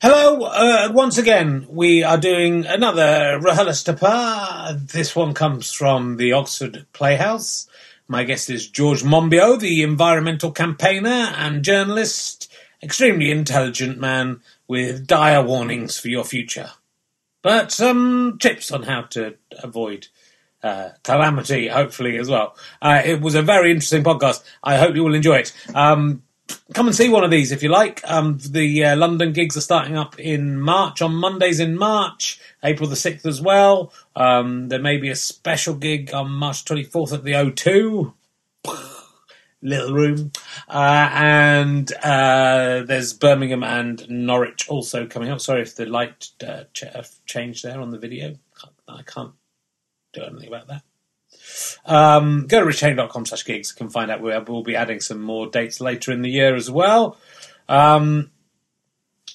Hello, uh, once again, we are doing another RHLSTP. This one comes from the Oxford Playhouse. My guest is George Monbiot, the environmental campaigner and journalist, extremely intelligent man with dire warnings for your future. But some tips on how to avoid uh, calamity, hopefully, as well. Uh, it was a very interesting podcast. I hope you will enjoy it. Um, come and see one of these if you like. Um, the uh, London gigs are starting up in March, on Mondays in March, April the 6th as well. Um, there may be a special gig on March 24th at the O2. Little room. Uh, and uh, there's Birmingham and Norwich also coming up. Sorry if the light uh, ch- changed there on the video. I can't do anything about that. Um, go to richchain.com slash gigs. Can find out where we'll be adding some more dates later in the year as well. Um,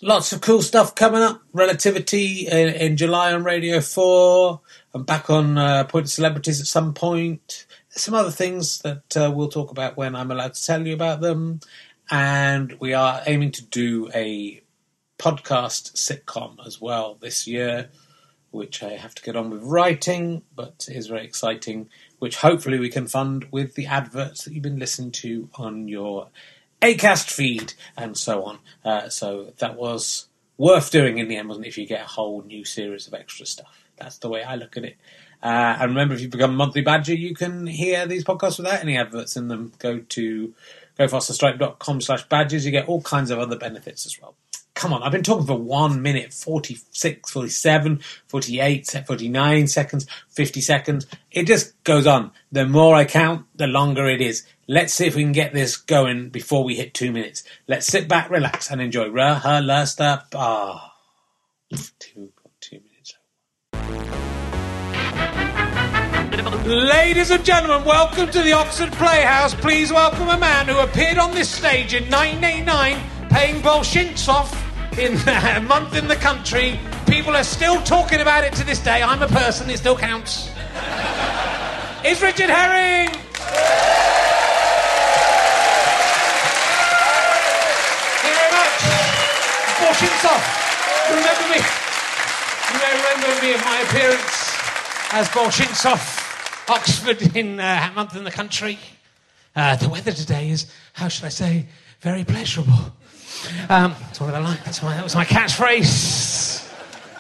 lots of cool stuff coming up. Relativity in, in July on Radio 4. I'm back on uh, Point Celebrities at some point. Some other things that uh, we'll talk about when I'm allowed to tell you about them. And we are aiming to do a podcast sitcom as well this year which I have to get on with writing, but is very exciting, which hopefully we can fund with the adverts that you've been listening to on your ACAST feed and so on. Uh, so that was worth doing in the end, wasn't it? If you get a whole new series of extra stuff. That's the way I look at it. Uh, and remember, if you become a monthly badger, you can hear these podcasts without any adverts in them. Go to gofasterstripe.com slash badges. You get all kinds of other benefits as well come on, I've been talking for 1 minute, 46, 47, 48, 49 seconds, 50 seconds. It just goes on. The more I count, the longer it is. Let's see if we can get this going before we hit two minutes. Let's sit back, relax, and enjoy. RHLSTP. Ah, two, two minutes. Ladies and gentlemen, welcome to the Oxford Playhouse. Please welcome a man who appeared on this stage in 1989 paying Bolshintsov in a month in the country. People are still talking about it to this day. I'm a person, it still counts. It's Richard Herring! Thank you very much. Bolshintsov. Remember me? You may remember me of my appearance as Bolshintsov, Oxford in uh, a month in the country. Uh, the weather today is, how should I say, very pleasurable. Um, that's what I like. That's my, that was my catchphrase.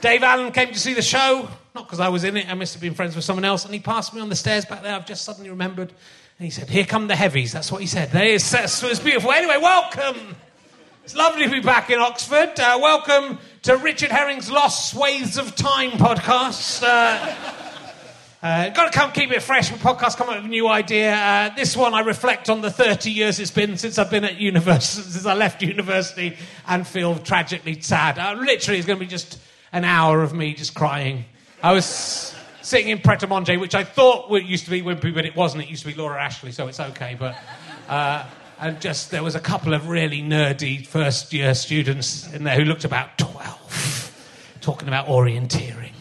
Dave Allen came to see the show, not because I was in it. I must have been friends with someone else, and he passed me on the stairs back there. I've just suddenly remembered, and he said, "Here come the heavies." That's what he said. There is. That's, it's beautiful. Anyway, welcome. It's lovely to be back in Oxford. Uh, welcome to Richard Herring's Lost Swathes of Time podcast. Uh, uh, got to come keep it fresh. My podcast come up with a new idea. Uh, this one I reflect on the 30 years it's been since I've been at university, since I left university, and feel tragically sad. Uh, literally, it's going to be just an hour of me just crying. I was sitting in Pret a Manger, which I thought used to be Wimpy, but it wasn't. It used to be Laura Ashley, so it's okay. But uh, and just there was a couple of really nerdy first year students in there who looked about 12, talking about orienteering.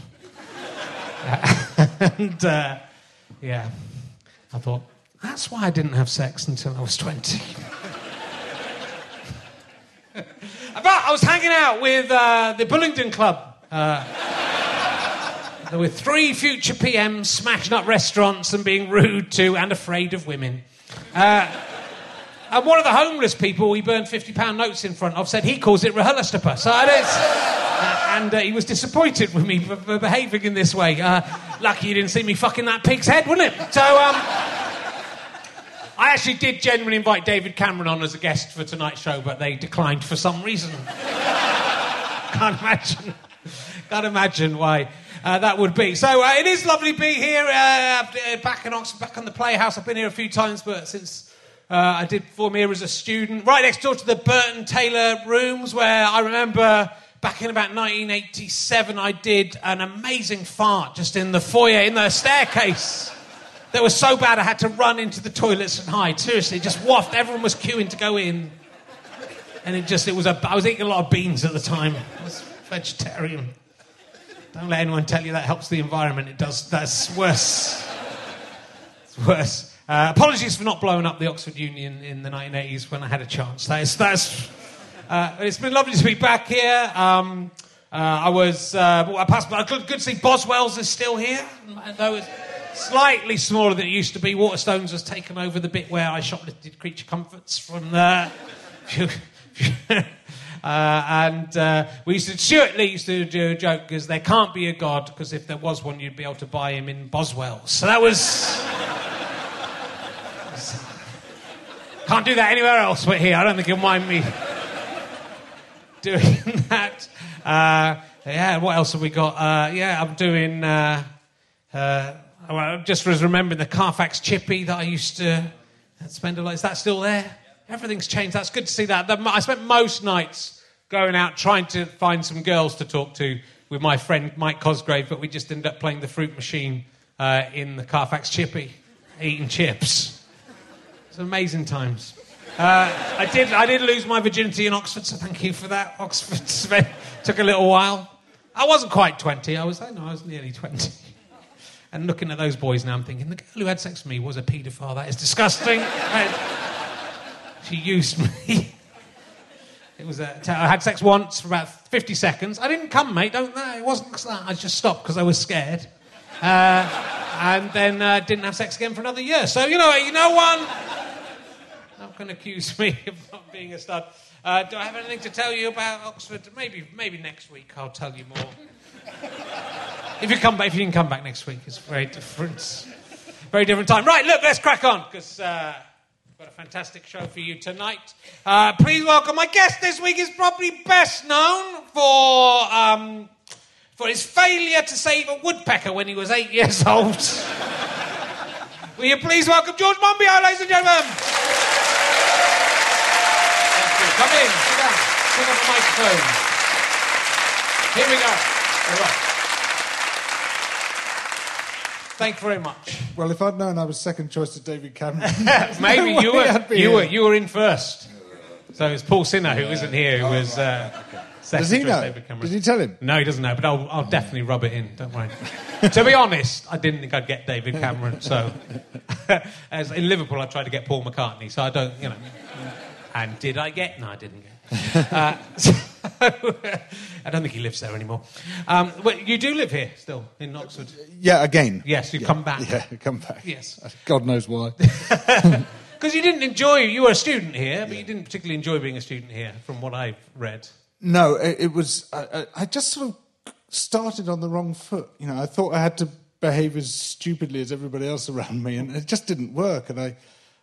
and uh, yeah, I thought, that's why I didn't have sex until I was 20. but I was hanging out with uh, the Bullingdon Club. Uh, there were three future PMs smashing up restaurants and being rude to and afraid of women. Uh, and one of the homeless people we burned £50 notes in front of said he calls it RHLSTP. So it is. Uh, and uh, he was disappointed with me for, for behaving in this way. Uh, lucky you didn't see me fucking that pig's head, wouldn't it? So, um, I actually did genuinely invite David Cameron on as a guest for tonight's show, but they declined for some reason. Can't imagine. Can't imagine why. Uh, that would be. So uh, it is lovely to be here, uh, back in Oxford, back on the Playhouse. I've been here a few times, but since uh, I did perform here as a student, right next door to the Burton Taylor rooms, where I remember back in about 1987, I did an amazing fart just in the foyer, in the staircase. That was so bad I had to run into the toilets and hide. Seriously, just waft. Everyone was queuing to go in. And it just, it was a, I was eating a lot of beans at the time. I was vegetarian. Don't let anyone tell you that helps the environment. It does, that's worse. It's worse. Uh, apologies for not blowing up the Oxford Union in the 1980s when I had a chance. That is, that's, uh, it's been lovely to be back here. Um, uh, I was, uh, I passed, good, to see Boswell's is still here, though it's slightly smaller than it used to be. Waterstones has taken over the bit where I shoplifted creature comforts from there. Uh, and uh, we used to, Stewart Lee used to do a joke because there can't be a God because if there was one, you'd be able to buy him in Boswell. So that was. Can't do that anywhere else but here. I don't think you'll mind me doing that. Uh, yeah, what else have we got? Uh, yeah, I'm doing. Uh, uh just was remembering the Carfax chippy that I used to spend a lot. Is that still there? Everything's changed. That's good to see that. I spent most nights going out trying to find some girls to talk to with my friend Mike Cosgrave, but we just ended up playing the fruit machine uh, in the Carfax chippy, eating chips. It's amazing times. Uh, I did. I did lose my virginity in Oxford, so thank you for that. Oxford took a little while. I wasn't quite twenty. I was. I know. I was nearly twenty. And looking at those boys now, I'm thinking the girl who had sex with me was a paedophile. That is disgusting. she used me. It was. A, I had sex once for about 50 seconds. I didn't come, mate. Don't. No, it wasn't that. I just stopped because I was scared. Uh, and then uh, didn't have sex again for another year. So you know, you know one to accuse me of not being a stud. Uh, do I have anything to tell you about Oxford? Maybe, maybe next week I'll tell you more. if you come back, if you can come back next week, it's very different. Very different time. Right, look, let's crack on because uh, we've got a fantastic show for you tonight. Uh, please welcome my guest this week. is probably best known for um, for his failure to save a woodpecker when he was eight years old. Will you please welcome George Monbiot, ladies and gentlemen? Come in, sit down, sit on the microphone. Here we go. Thank you very much. Well, if I'd known I was second choice to David Cameron, maybe you were you were you were in first. So it's Paul Sinner who not here, who was uh, Second Does he know? David Cameron. Did you tell him? No, he doesn't know, but I'll, I'll definitely rub it in. Don't worry. to be honest, I didn't think I'd get David Cameron. So, as in Liverpool, I tried to get Paul McCartney. So I don't, you know. And did I get? No, I didn't get. Uh, so, I don't think he lives there anymore. Um, well, you do live here still in Oxford. Yeah, again. Yes, you've Yeah, come back. Yeah, come back. Yes. God knows why. Because you didn't enjoy. You were a student here, but you didn't particularly enjoy being a student here, from what I've read. No, it, it was. I, I I just sort of started on the wrong foot. You know, I thought I had to behave as stupidly as everybody else around me, and it just didn't work. And I,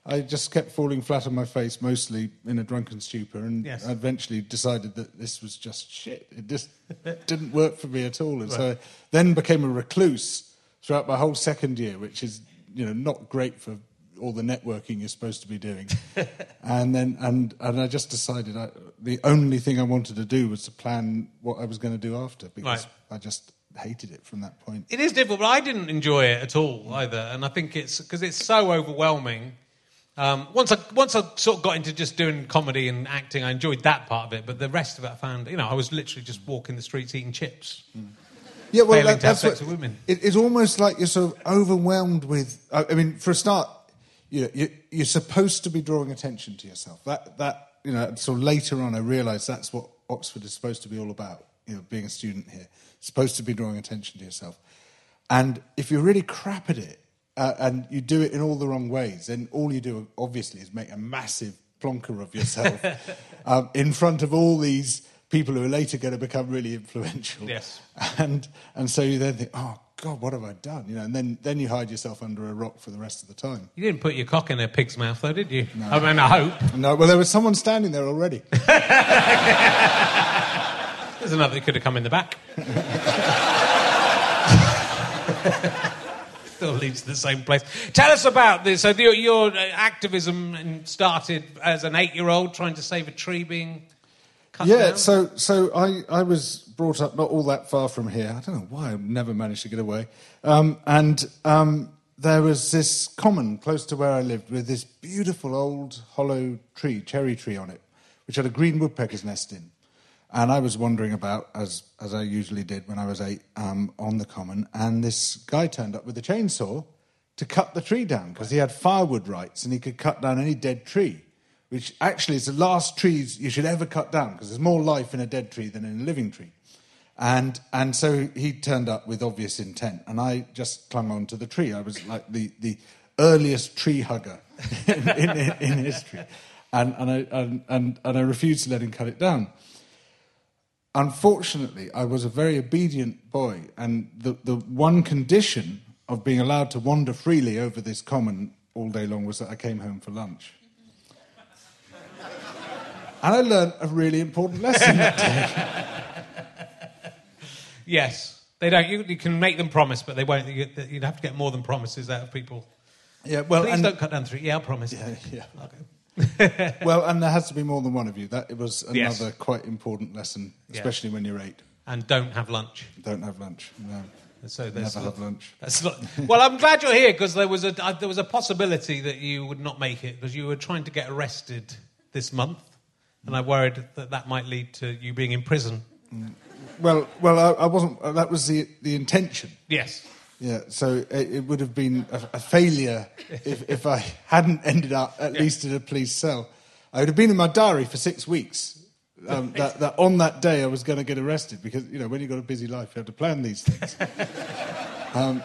I just kept falling flat on my face, mostly in a drunken stupor, and Yes. I eventually decided that this was just shit. It just didn't work for me at all, and so I then became a recluse throughout my whole second year, which is you know not great for all the networking you're supposed to be doing. and then and and I just decided I, the only thing I wanted to do was to plan what I was going to do after because Right. I just hated it from that point. It is difficult, but I didn't enjoy it at all either. And I think it's because it's so overwhelming. Um, once I once I sort of got into just doing comedy and acting, I enjoyed that part of it. But the rest of it, I found you know I was literally just walking the streets eating chips. Yeah, well, that, that's what, women. It, it's almost like you're sort of overwhelmed with. I I mean, for a start, you know, you, you're supposed to be drawing attention to yourself. That that you know, so later on, I realised that's what Oxford is supposed to be all about. You know, being a student here, supposed to be drawing attention to yourself. And if you're really crap at it, uh, and you do it in all the wrong ways, then all you do, obviously, is make a massive plonker of yourself um, in front of all these people who are later going to become really influential. Yes. And and so you then think, oh God, what have I done? You know, and then then you hide yourself under a rock for the rest of the time. You didn't put your cock in a pig's mouth, though, did you? No. I mean, I hope. No, well, there was someone standing there already. There's another that could have come in the back. Still leads to the same place. Tell us about this. So your, your uh, activism started as an eight-year-old trying to save a tree being cut yeah, down. so so I, I was brought up not all that far from here. I don't know why I never managed to get away. Um, and um, there was this common close to where I lived with this beautiful old hollow tree, cherry tree on it, which had a green woodpecker's nest in. And I was wandering about, as, as I usually did when I was eight, um, on the common, and this guy turned up with a chainsaw to cut the tree down because he had firewood rights and he could cut down any dead tree, which actually is the last trees you should ever cut down because there's more life in a dead tree than in a living tree. And, and so he turned up with obvious intent, and I just clung on to the tree. I was like the, the earliest tree hugger in, in, in history. And, and, I, and, and, and I refused to let him cut it down. Unfortunately, I was a very obedient boy, and the, the one condition of being allowed to wander freely over this common all day long was that I came home for lunch. And I learned a really important lesson that day. yes, they don't. You, you can make them promise, but they won't. You, you'd have to get more than promises out of people. Yeah, well, Please and, don't cut down tree. Yeah, I promise. Yeah, yeah. Okay. well, and there has to be more than one of you. That it was another Yes. quite important lesson, especially when you're eight. And don't have lunch. Don't have lunch. No, So there's never have lunch. That's well, I'm glad you're here because there was a uh, there was a possibility that you would not make it because you were trying to get arrested this month, and I worried that that might lead to you being in prison. Well, well, I, I wasn't. Uh, that was the the intention. Yes. Yeah, so it, it would have been a, a failure if, if I hadn't ended up at least in a police cell. I would have been in my diary for six weeks. Um, that, that on that day I was going to get arrested because you know when you've got a busy life you have to plan these things. um,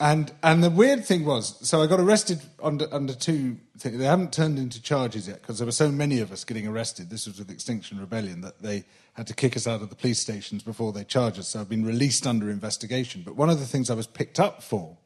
and and the weird thing was, so I got arrested under under two things. They haven't turned into charges yet because there were so many of us getting arrested. This was with Extinction Rebellion that they had to kick us out of the police stations before they charged us. So I've been released under investigation. But one of the things I was picked up for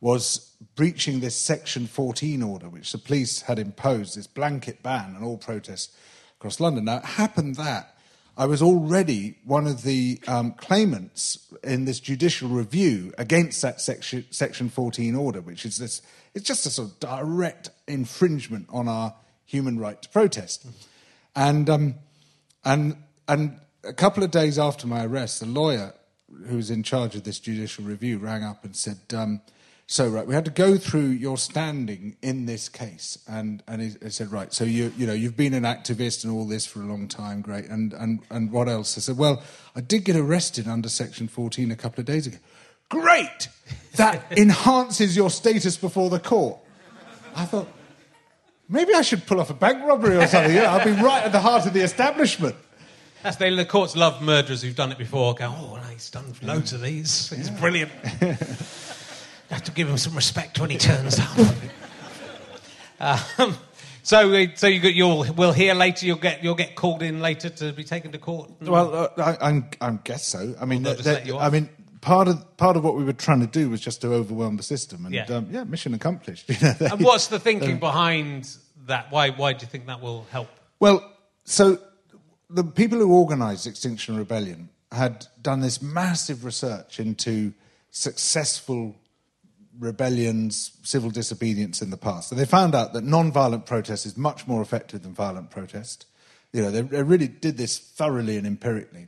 was breaching this Section 14 order, which the police had imposed, this blanket ban on all protests across London. Now, it happened that I was already one of the um, claimants in this judicial review against that section, Section 14 order, which is this, it's just a sort of direct infringement on our human right to protest. And, um, and, and a couple of days after my arrest, the lawyer who was in charge of this judicial review rang up and said, um, So right, we had to go through your standing in this case, and and he, he said, right, so you you know you've been an activist and all this for a long time, great, and and and what else? I said, well, I did get arrested under Section 14 a couple of days ago. Great, that enhances your status before the court. I thought maybe I should pull off a bank robbery or something. You know, I'll be right at the heart of the establishment. That's the, the courts love murderers who've done it before. Go, oh, he's done loads of these. It's brilliant. You have to give him some respect when he turns up. um, so, uh, so you, you'll we'll hear later. You'll get you'll get called in later to be taken to court. Well, uh, I, I, I guess so. I mean, Well, they'll just that- I mean, part of part of what we were trying to do was just to overwhelm the system, and Yeah. um, yeah, mission accomplished. You know, and what's the thinking behind that? Why why do you think that will help? Well, so the people who organised Extinction Rebellion had done this massive research into successful rebellions, civil disobedience in the past. And they found out that non-violent protest is much more effective than violent protest. You know, they, they really did this thoroughly and empirically.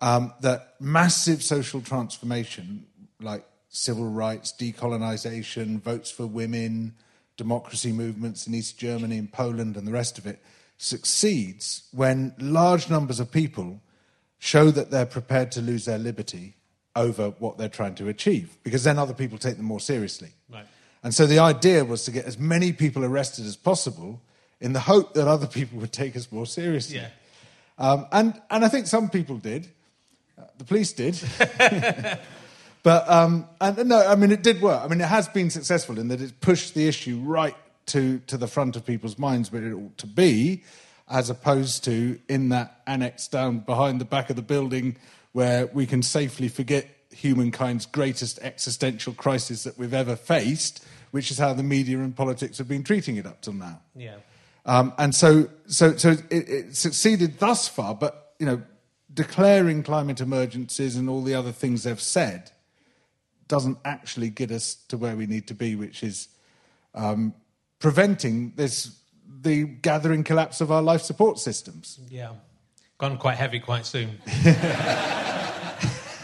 Um, that massive social transformation, like civil rights, decolonization, votes for women, democracy movements in East Germany and Poland and the rest of it, succeeds when large numbers of people show that they're prepared to lose their liberty over what they're trying to achieve, because then other people take them more seriously. Right. And so the idea was to get as many people arrested as possible in the hope that other people would take us more seriously. Yeah. Um, and, and I think some people did. Uh, the police did. but, um, and no, I mean, it did work. I mean, it has been successful in that it's pushed the issue right to, to the front of people's minds where it ought to be, as opposed to in that annex down behind the back of the building where we can safely forget humankind's greatest existential crisis that we've ever faced, which is how the media and politics have been treating it up till now. Yeah. Um, and so, so, so it, it succeeded thus far, but you know, declaring climate emergencies and all the other things they've said doesn't actually get us to where we need to be, which is um, preventing this the gathering collapse of our life support systems. Yeah. Gone quite heavy quite soon.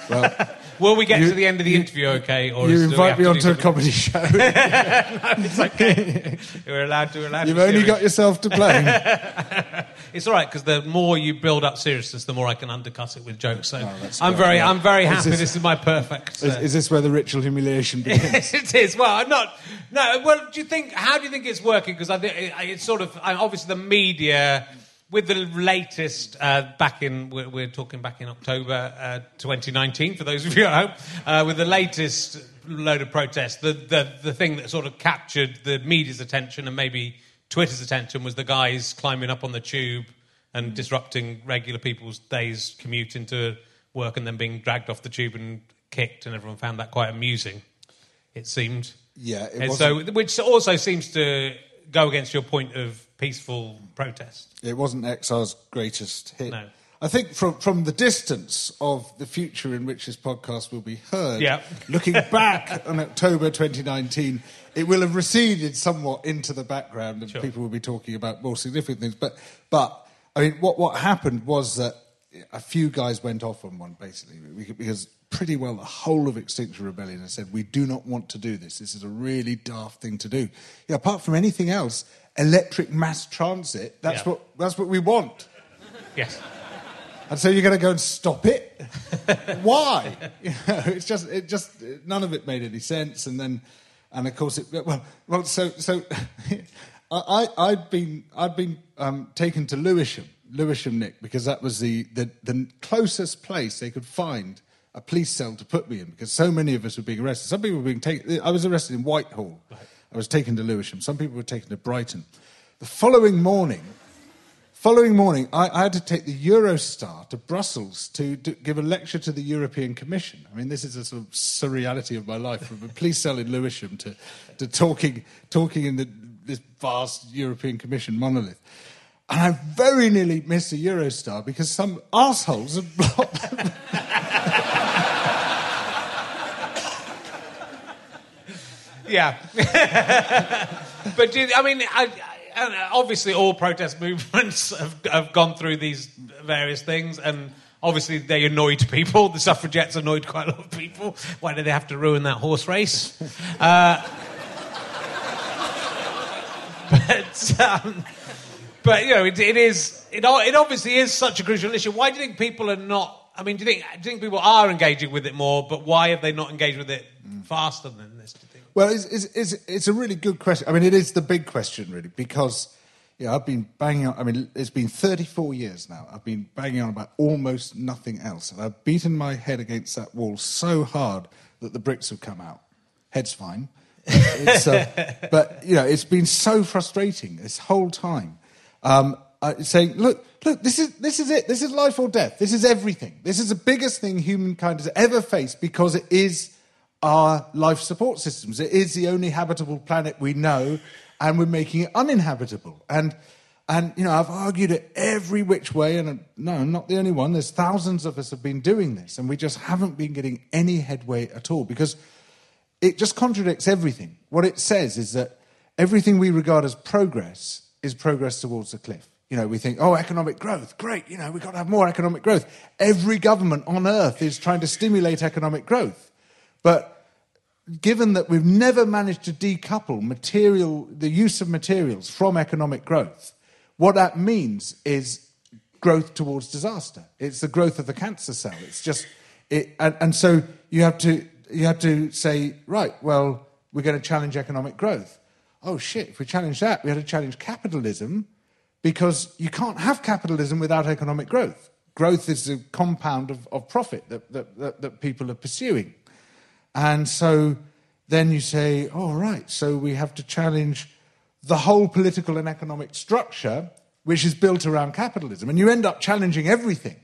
Well, Will we get You- to the end of the interview okay? Or you is, invite me to onto a comedy show. It's okay. We're allowed to. We're allowed You've to only serious. got yourself to blame. It's all right because the more you build up seriousness, the more I can undercut it with jokes. So Oh, I'm great. very, Yeah. I'm very Is happy. this- This, is my perfect. is, uh, is this where the ritual humiliation begins? Yes, it is. Well, I'm not. No. Well, do you think? How do you think it's working? Because I think it- it's sort of obviously the media. With the latest, uh, back in, we're, we're talking back in October uh, 2019, for those of you at home, uh, with the latest load of protests, the, the, the thing that sort of captured the media's attention and maybe Twitter's attention was the guys climbing up on the tube and disrupting regular people's days commute into work and then being dragged off the tube and kicked, and everyone found that quite amusing it seemed. Yeah, it and so which also seems to go against your point of peaceful protest. It wasn't XR's greatest hit. No. I think from, from the distance of the future in which this podcast will be heard, Yeah. looking back on October 2019, it will have receded somewhat into the background and Sure. people will be talking about more significant things. But, but I mean, what, what happened was that a few guys went off on one, basically, because pretty well the whole of Extinction Rebellion has said, we do not want to do this. This is a really daft thing to do. Yeah, apart from anything else, electric mass transit, that's, Yeah. what, that's what we want. Yes. And so you're going to go and stop it? Why? You know, it's just, it just, none of it made any sense. And then, and of course, it, well, well, so, so I, I, I'd been, I'd been um, taken to Lewisham, Lewisham, Nick, because that was the, the, the closest place they could find a police cell to put me in, because so many of us were being arrested. Some people were being taken, I was arrested in Whitehall. I was taken to Lewisham. Some people were taken to Brighton. The following morning, Following morning, I, I had to take the Eurostar to Brussels to, to give a lecture to the European Commission. I mean, this is a sort of surreality of my life from a police cell in Lewisham to, to talking, talking in the, this vast European Commission monolith. And I very nearly missed a Eurostar because some assholes had blocked. Yeah. but do you, I mean, I, I, obviously, all protest movements have, have gone through these various things, and Obviously, they annoyed people. The suffragettes annoyed quite a lot of people. Why did they have to ruin that horse race? Uh, but, um, but you know, it, it is. It, it obviously is such a crucial issue. Why do you think people are not? I mean, do you think do you think people are engaging with it more? But why have they not engaged with it faster than this? Do you think? Well, it's, it's, it's, it's a really good question. I mean, it is the big question, really, because you know, I've been banging on. I mean, it's been 34 years now. I've been banging on about almost nothing else. And I've beaten my head against that wall so hard that the bricks have come out. Head's fine. It's, uh, but, you know, it's been so frustrating this whole time. Um, uh, saying, look, look, this is, this is it. This is life or death. This is everything. This is the biggest thing humankind has ever faced because it is our life support systems. It is the only habitable planet we know, and we're making it uninhabitable. And, and you know, I've argued it every which way, and uh, no, I'm not the only one. There's thousands of us have been doing this, and we just haven't been getting any headway at all because it just contradicts everything. What it says is that everything we regard as progress is progress towards the cliff. You know, we think, oh, economic growth, great, you know, we've got to have more economic growth. Every government on earth is trying to stimulate economic growth. But given that we've never managed to decouple material, the use of materials from economic growth, what that means is growth towards disaster. It's the growth of the cancer cell. It's just, it, and, and so you have to you have to say, right, well, we're going to challenge economic growth. Oh shit! If we challenge that, we have to challenge capitalism because you can't have capitalism without economic growth. Growth is a compound of, of profit that, that, that, that people are pursuing. And so then you say, all oh, right, so we have to challenge the whole political and economic structure which is built around capitalism. And you end up challenging everything.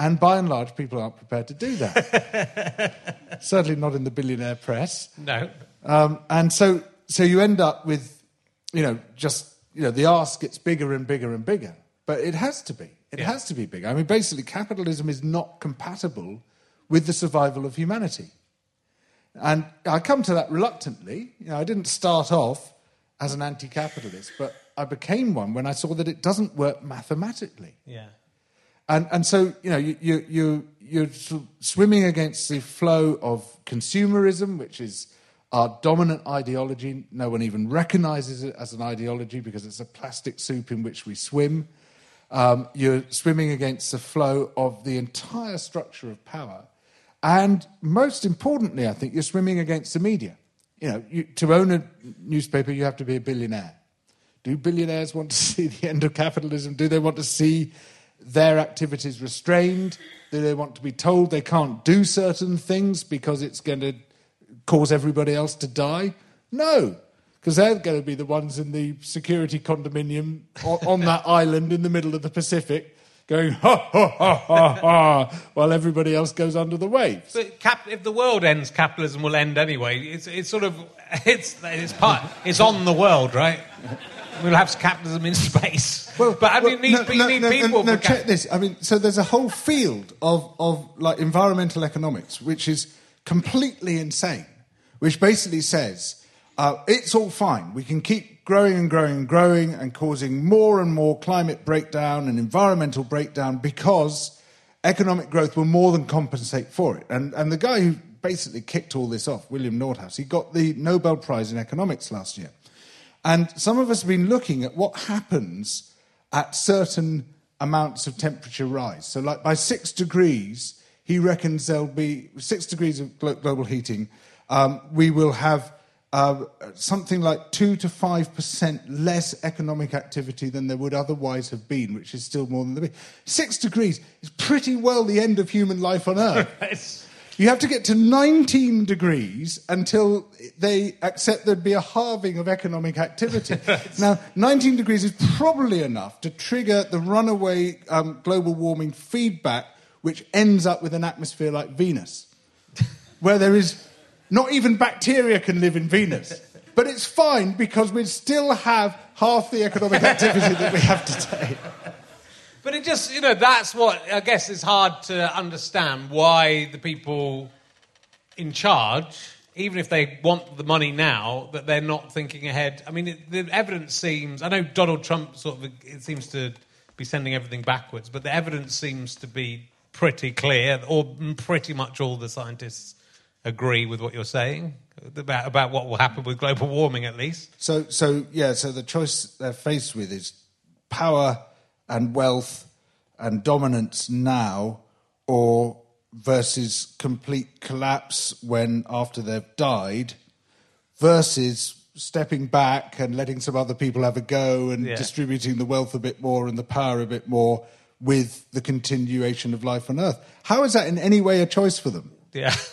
And by and large, people aren't prepared to do that. Certainly not in the billionaire press. No. Um, and so, so you end up with, you know, just, you know, the ask gets bigger and bigger and bigger. But it has to be. It yeah. has to be big. I mean, basically, capitalism is not compatible with the survival of humanity. And I come to that reluctantly. You know, I didn't start off as an anti capitalist, but I became one when I saw that it doesn't work mathematically. Yeah. And, and so, you know, you, you, you, you're swimming against the flow of consumerism, which is our dominant ideology. No one even recognizes it as an ideology because it's a plastic soup in which we swim. Um, you're swimming against the flow of the entire structure of power. And most importantly, I think you're swimming against the media. You know, you, to own a newspaper, you have to be a billionaire. Do billionaires want to see the end of capitalism? Do they want to see their activities restrained? Do they want to be told they can't do certain things because it's going to cause everybody else to die? No, because they're going to be the ones in the security condominium on, on that island in the middle of the Pacific going ha ha ha ha ha while everybody else goes under the waves. But cap- if the world ends, capitalism will end anyway. It's, it's sort of it's it's part it's on the world, right? We'll have capitalism in space. Well, but I mean, well, you need, no, need no, people. No, no check this. I mean, so there's a whole field of, of like environmental economics, which is completely insane, which basically says uh, it's all fine. We can keep growing and growing and growing and causing more and more climate breakdown and environmental breakdown because economic growth will more than compensate for it. And, and the guy who basically kicked all this off, William Nordhaus, he got the Nobel Prize in Economics last year. And some of us have been looking at what happens at certain amounts of temperature rise. So, like by six degrees, he reckons there'll be six degrees of global heating. Um, we will have uh, something like 2 to 5% less economic activity than there would otherwise have been, which is still more than the. Six degrees is pretty well the end of human life on Earth. You have to get to 19 degrees until they accept there'd be a halving of economic activity. now, 19 degrees is probably enough to trigger the runaway um, global warming feedback, which ends up with an atmosphere like Venus, where there is not even bacteria can live in Venus. But it's fine because we still have half the economic activity that we have today. But it just, you know, that's what I guess is hard to understand why the people in charge, even if they want the money now, that they're not thinking ahead. I mean, it, the evidence seems, I know Donald Trump sort of it seems to be sending everything backwards, but the evidence seems to be pretty clear, or pretty much all the scientists agree with what you're saying about about what will happen with global warming, at least. So, so yeah, so the choice they're faced with is power and wealth and dominance now, or versus complete collapse when after they've died, versus stepping back and letting some other people have a go and Yeah. distributing the wealth a bit more and the power a bit more with the continuation of life on Earth. How is that in any way a choice for them? Yeah.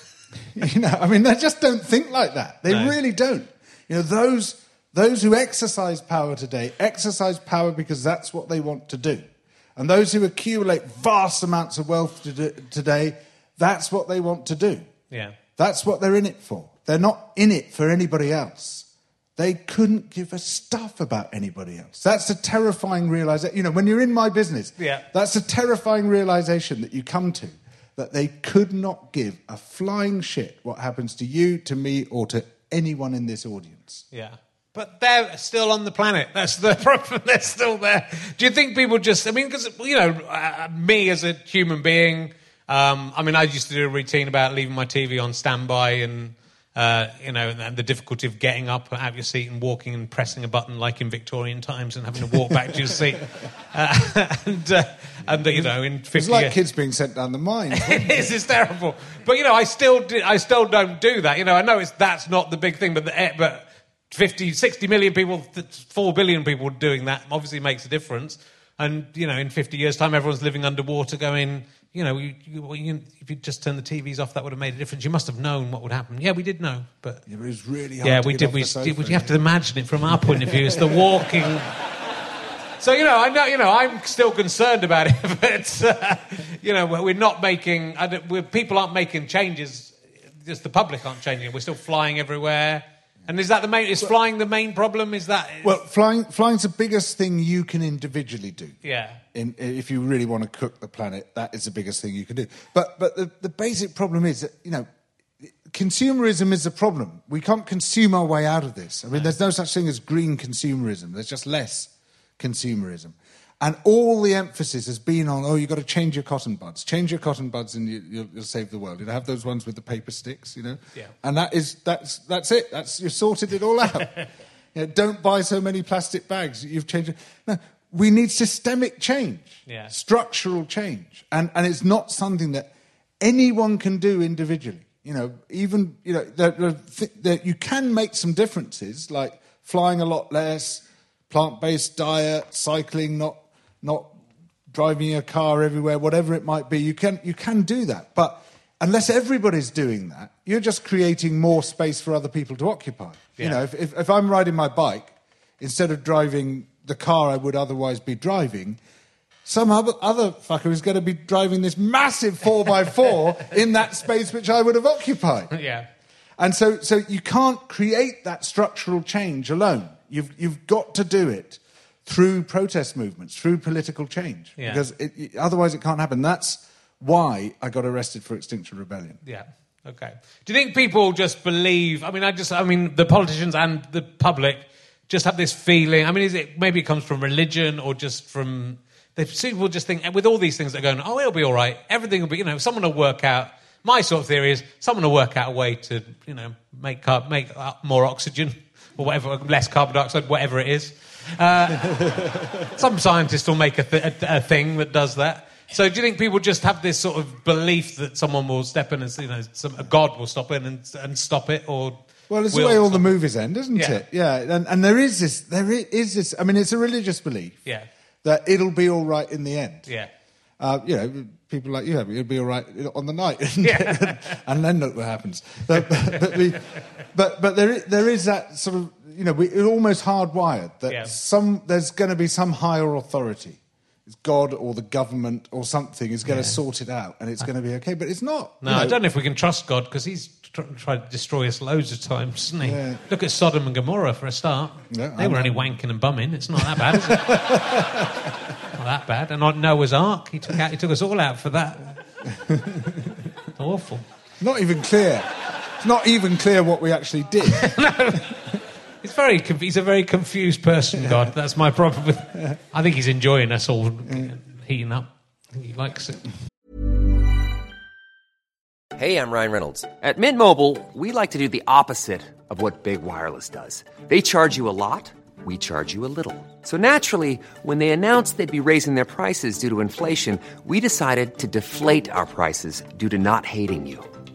You know, I mean, they just don't think like that. They No. really don't. You know, those those who exercise power today exercise power because that's what they want to do, and those who accumulate vast amounts of wealth to do- today, that's what they want to do. Yeah. That's what they're in it for. They're not in it for anybody else. They couldn't give a stuff about anybody else. That's a terrifying realization. You know, when you're in my business, Yeah. that's a terrifying realization that you come to that they could not give a flying shit what happens to you, to me, or to anyone in this audience. Yeah. But they're still on the planet. That's the problem. They're still there. Do you think people just, I mean, because, you know, uh, me as a human being, um, I mean, I used to do a routine about leaving my TV on standby and, uh, you know, and the difficulty of getting up out of your seat and walking and pressing a button like in Victorian times and having to walk back to your seat. Uh, and, uh, and, uh, you know, in 50 It's like years- kids being sent down the mine. it is. It's terrible. But you know, I still, do, I still don't do that. You know, I know it's that's not the big thing, but the, eh, but 50, 60 million people, four billion people doing that obviously makes a difference. And you know, in fifty years' time, everyone's living underwater, going. You know, you, you, well, you, if you just turned the TVs off, that would have made a difference. You must have known what would happen. Yeah, we did know, but it was really hard yeah, we did. We, sofa. did, we have to imagine it from our point of view. It's the walking. So you know, I know you know, I'm still concerned about it, but uh, you know, we're not making. I don't, we're, people aren't making changes. Just the public aren't changing. We're still flying everywhere. And is that the main? Is flying the main problem? Is that? Well, flying, flying's the biggest thing you can individually do. yeah, in, if you really want to cook the planet, that is the biggest thing you can do. But but the, the basic problem is that you know consumerism is a problem. We can't consume our way out of this. I mean, there's no such thing as green consumerism. There's just less consumerism. And all the emphasis has been on, oh, you've got to change your cotton buds. Change your cotton buds and you, you'll, you'll save the world. You know, have those ones with the paper sticks, you know? Yeah. And that is, that's, that's it. That's, you've sorted it all out. you know, don't buy so many plastic bags. You've changed it. No, we need systemic change, Yeah. structural change. And, and it's not something that anyone can do individually. You know, even, you know, there, there, th- there, you can make some differences, like flying a lot less, plant-based diet, cycling, not, not driving your car everywhere, whatever it might be. You can, you can do that. But unless everybody's doing that, you're just creating more space for other people to occupy. Yeah. You know, if, if, if I'm riding my bike, instead of driving the car I would otherwise be driving, some other, other fucker is going to be driving this massive 4x4 in that space which I would have occupied. yeah, And so, so you can't create that structural change alone. You've, you've got to do it through protest movements, through political change. Yeah. Because it, it- otherwise it can't happen. That's why I got arrested for Extinction Rebellion. yeah. Okay. Do you think people just believe? I mean, I just, I mean, the politicians and the public just have this feeling. I mean, is it maybe it comes from religion or just from they people just think with all these things that are going, oh, it'll be all right. Everything will be, you know, someone will work out. My sort of theory is someone will work out a way to, you know, make car- make more oxygen or whatever, less carbon dioxide, whatever it is. Uh, some scientists will make a, th- a, a thing that does that. So, do you think people just have this sort of belief that someone will step in and you know some, a god will stop in and, and stop it, or Well, it's the way all the movies end, isn't Yeah. it? Yeah. And, and there is this, there is this, I mean, it's a religious belief Yeah. that it'll be all right in the end. Yeah, Uh, you know, people like you, it'll be all right on the night, Yeah. and then look what happens. But but but, but, but there, is, there is that sort of you know, we, it's almost hardwired that Yeah. some there's going to be some higher authority, it's God or the government or something is going to sort it out, and it's going to be okay. But it's not. no, you I don't know if we can trust God because He's tr- tried to destroy us loads of times, hasn't He? Yeah. Look at Sodom and Gomorrah for a start. Yeah, they I were know. only wanking and bumming. It's not that bad, is it? not that bad. And on Noah's Ark, He took out, He took us all out for that. Awful. Not even clear. It's not even clear what we actually did. He's very conf- he's a very confused person, God. That's my problem with. I think he's enjoying us all heating up. He likes it. Hey, I'm Ryan Reynolds. At Mint Mobile, we like to do the opposite of what Big Wireless does. They charge you a lot, we charge you a little. So naturally, when they announced they'd be raising their prices due to inflation, we decided to deflate our prices due to not hating you.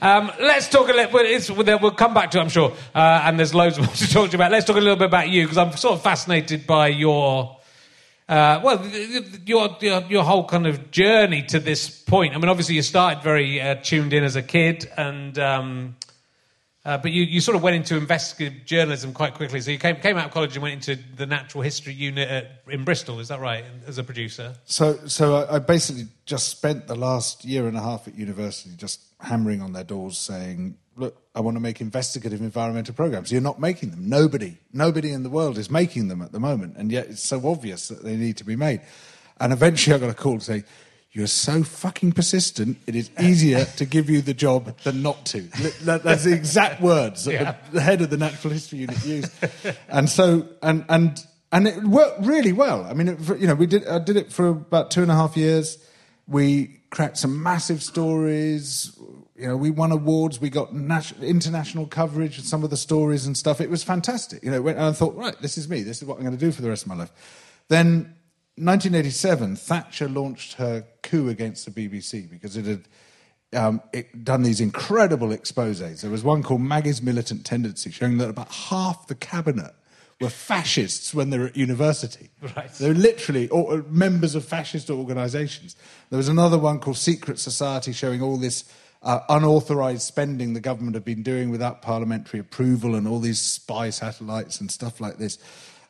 Um, let's talk a little. Well, come back to, it, I'm sure, uh, and there's loads more to talk to you about. Let's talk a little bit about you because I'm sort of fascinated by your. Uh, well, your, your your whole kind of journey to this point. I mean, obviously, you started very uh, tuned in as a kid, and um, uh, but you, you sort of went into investigative journalism quite quickly. So you came, came out of college and went into the natural history unit at, in Bristol. Is that right? As a producer. So, so I, I basically just spent the last year and a half at university just hammering on their doors, saying, "Look, I want to make investigative environmental programs. You're not making them. Nobody, nobody in the world is making them at the moment, and yet it's so obvious that they need to be made." And eventually, I got a call to say you're so fucking persistent, it is easier to give you the job than not to. That's the exact words that Yeah. the, head of the natural history unit used. And so, and, and, and it worked really well. I mean, it, you know, we did, I did it for about two and a half years. We cracked some massive stories. You know, we won awards. We got national, international coverage of some of the stories and stuff. It was fantastic. You know, when, and I thought, right, this is me. This is what I'm going to do for the rest of my life. Then 1987, Thatcher launched her coup against the BBC because it had um, it done these incredible exposés. There was one called Maggie's Militant Tendency, showing that about half the cabinet were fascists when they were at university. Right. They're literally or, members of fascist organisations. There was another one called Secret Society, showing all this uh, unauthorised spending the government had been doing without parliamentary approval, and all these spy satellites and stuff like this.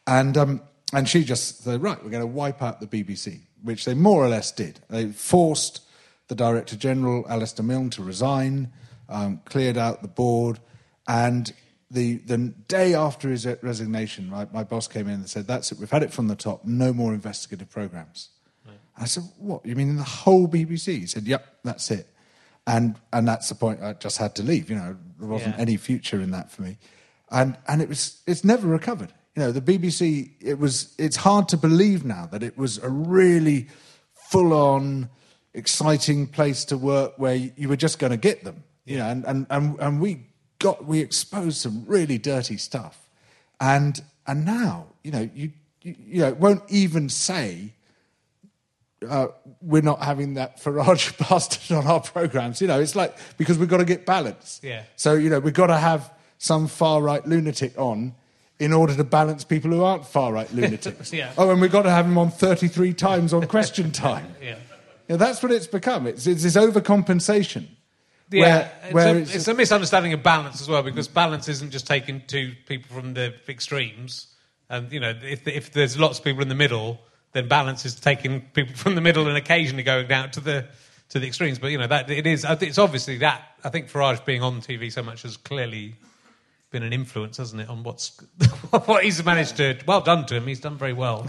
And um, and she just said, right, we're going to wipe out the BBC, which they more or less did. They forced the Director General, Alasdair Milne, to resign, um, cleared out the board, and the, the day after his resignation, my, my boss came in and said, that's it, we've had it from the top, no more investigative programmes. I said, what, you mean the whole BBC? He said, yep, that's it. And, and that's the point, I just had to leave, you know, there wasn't Yeah. any future in that for me. And, and it was, it's never recovered. You know, the BBC, it was, it's hard to believe now that it was a really full on, exciting place to work where you were just going to get them. You know, and, and, and, and we got, we exposed some really dirty stuff. And, and now, you know, you, you, you know, it won't even say, uh, we're not having that Farage bastard on our programs. You know, it's like because we've got to get balance. Yeah. So you know, we've got to have some far right lunatic on in order to balance people who aren't far right lunatics. Yeah. Oh, and we've got to have him on thirty three times on question time. Yeah. Know, that's what it's become. It's, it's this overcompensation. Yeah, where, it's, where a, it's, a misunderstanding of balance as well because balance isn't just taking two people from the extremes. And you know, if if there's lots of people in the middle, then balance is taking people from the middle and occasionally going down to the to the extremes. But you know, that it is. It's obviously that. I think Farage being on TV so much has clearly been an influence, hasn't it, on what's what he's managed to. Well done to him. He's done very well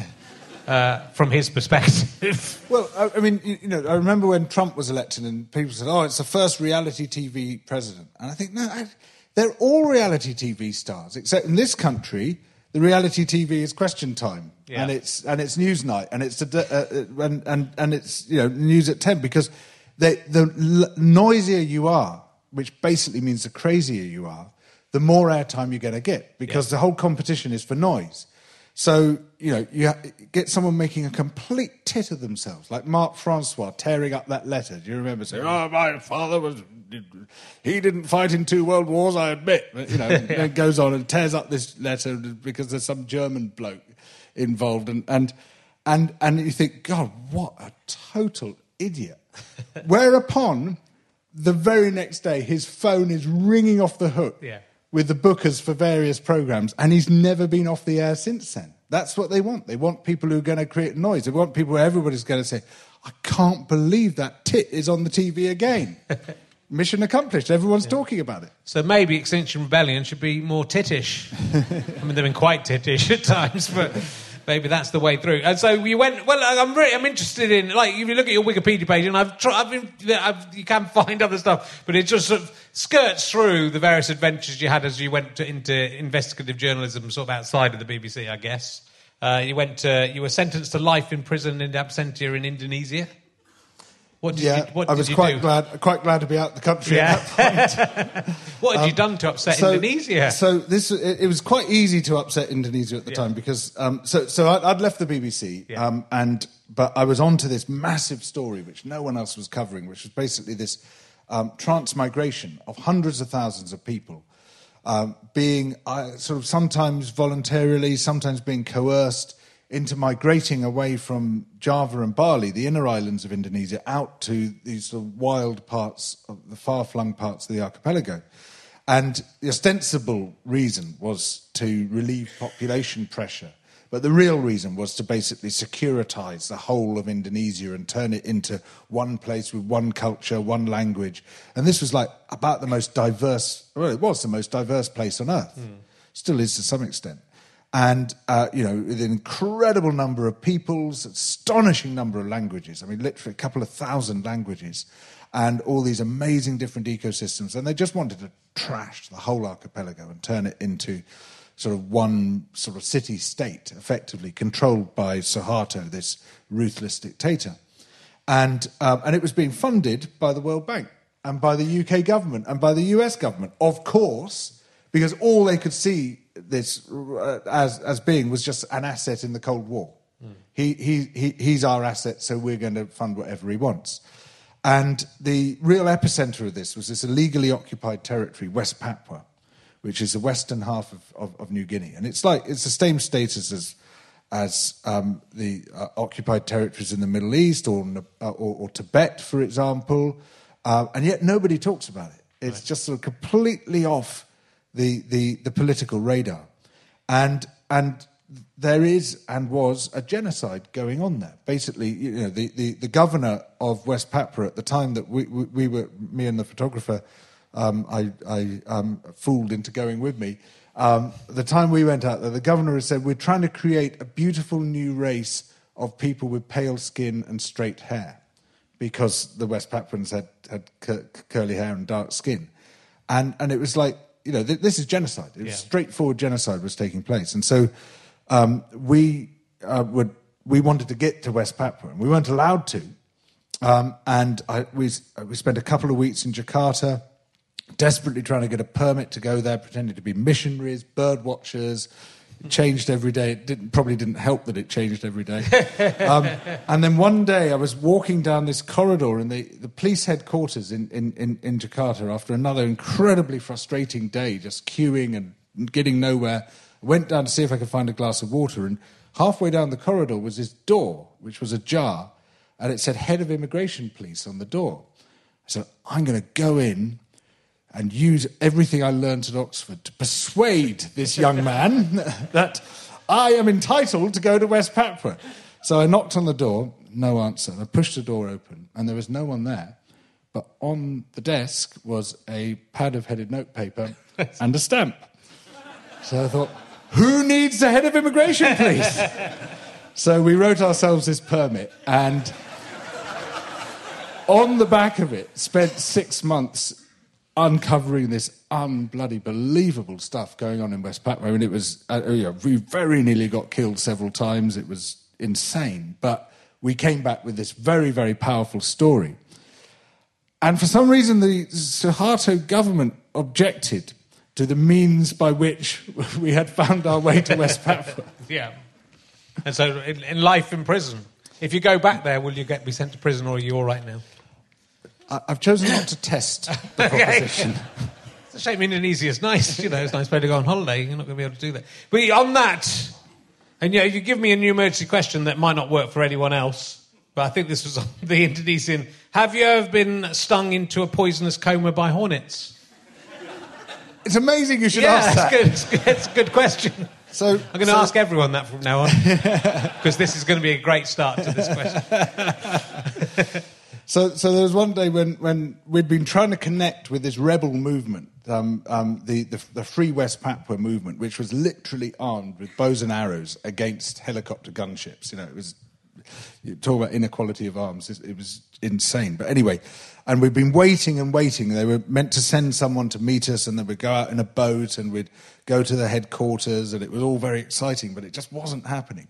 uh, from his perspective. Well, I, I mean, you, you know, I remember when Trump was elected and people said, "Oh, it's the first reality TV president," and I think no, I, they're all reality TV stars, except in this country, the reality TV is Question Time, and it's and it's Newsnight, and it's a, d- uh, uh, and and and it's you know news at ten because the, the l- noisier you are, which basically means the crazier you are, the more airtime you're going to get because the whole competition is for noise. So, you know, you get someone making a complete tit of themselves, like Mark Francois tearing up that letter. Do you remember saying, oh, my father was, he didn't fight in two world wars, I admit. But, you know, and then goes on and tears up this letter because there's some German bloke involved. And, and, and, and you think, God, what a total idiot. Whereupon, the very next day, his phone is ringing off the hook Yeah. With the bookers for various programs, and he's never been off the air since then. That's what they want. They want people who are going to create noise. They want people where everybody's going to say, I can't believe that tit is on the TV again. Mission accomplished. Everyone's talking about it. So maybe Extinction Rebellion should be more tittish. I mean, they've been quite tittish at times, but maybe that's the way through. And so you went. Well, I'm really, I'm interested in like if you look at your Wikipedia page, and I've tried. I've I've, you can find other stuff, but it just sort of skirts through the various adventures you had as you went to, into investigative journalism, sort of outside of the BBC, I guess. Uh, you went. To, you were sentenced to life in prison in absentia in Indonesia. What did yeah, you, what I was quite do? glad, quite glad to be out of the country Yeah. at that point. What had you done to upset so, Indonesia? So this it, it was quite easy to upset Indonesia at the time because um, so so I, I'd left the BBC Yeah. um, and but I was onto this massive story which no one else was covering, which was basically this um, transmigration of hundreds of thousands of people. Um, being uh, sort of sometimes voluntarily, sometimes being coerced into migrating away from Java and Bali, the inner islands of Indonesia, out to these sort of wild parts of the far flung parts of the archipelago. And the ostensible reason was to relieve population pressure. But the real reason was to basically securitize the whole of Indonesia and turn it into one place with one culture, one language. And this was like about the most diverse, well, it was the most diverse place on earth. Hmm. Still is to some extent. And, uh, you know, with an incredible number of peoples, astonishing number of languages. I mean, literally a couple of thousand languages and all these amazing different ecosystems. And they just wanted to trash the whole archipelago and turn it into sort of one sort of city state, effectively controlled by Suharto, this ruthless dictator. And, um, and it was being funded by the World Bank and by the UK government and by the US government, of course, because all they could see this uh, as, as being was just an asset in the Cold War. He, he, he, he's our asset, so we're going to fund whatever he wants. And the real epicenter of this was this illegally occupied territory, West Papua, which is the western half of, of, of New Guinea. And it's like it's the same status as, as um, the uh, occupied territories in the Middle East or, uh, or, or Tibet, for example. Uh, and yet nobody talks about it. It's just sort of completely off the, the, the political radar. And, and there is and was a genocide going on there. Basically, you know, the, the, the governor of West Papua at the time that we, we, we were, me and the photographer, um, I, I um, fooled into going with me. Um, the time we went out there, the governor had said, We're trying to create a beautiful new race of people with pale skin and straight hair because the West Papuans had, had cur- curly hair and dark skin. And, and it was like, you know, th- this is genocide. It was Yeah. straightforward genocide was taking place. And so um, we, uh, would, we wanted to get to West Papua, and we weren't allowed to. Um, and I, we, we spent a couple of weeks in Jakarta, desperately trying to get a permit to go there, pretending to be missionaries, bird watchers. Changed every day. It didn't, probably didn't help that it changed every day. um, and then one day I was walking down this corridor in the, the police headquarters in, in, in, in Jakarta after another incredibly frustrating day, just queuing and getting nowhere. I went down to see if I could find a glass of water, and halfway down the corridor was this door, which was ajar, and it said Head of Immigration Police on the door. I said, I'm going to go in and use everything I learned at Oxford to persuade this young man that I am entitled to go to West Papua. So I knocked on the door, no answer. I pushed the door open, and there was no one there. But on the desk was a pad of headed notepaper and a stamp. So I thought, who needs the head of immigration, please? so we wrote ourselves this permit, and on the back of it, spent six months uncovering this unbloody believable stuff going on in West Papua. I mean, it was, uh, you know, we very nearly got killed several times. It was insane. But we came back with this very, very powerful story. and for some reason, the Suharto government objected to the means by which we had found our way to West Papua. Yeah. And so, in, in life in prison, if you go back there, will you get be sent to prison, or are you all right now? I- I've chosen not to test the proposition. It's a shame Indonesia's nice. You know, it's a nice place to go on holiday. You're not going to be able to do that. But on that, and you know, if you give me a new emergency question that might not work for anyone else, but I think this was on the Indonesian. Have you ever been stung into a poisonous coma by hornets? It's amazing you should yeah, ask that. It's, good. It's, good. it's a good question. So, I'm going to so- ask everyone that from now on because this is going to be a great start to this question. So, so there was one day when, when we'd been trying to connect with this rebel movement, um, um, the, the, the Free West Papua movement, which was literally armed with bows and arrows against helicopter gunships. You know, it was you talk about inequality of arms. It, it was insane. But anyway, and we'd been waiting and waiting. They were meant to send someone to meet us, and then we'd go out in a boat and we'd go to the headquarters, and it was all very exciting, but it just wasn't happening.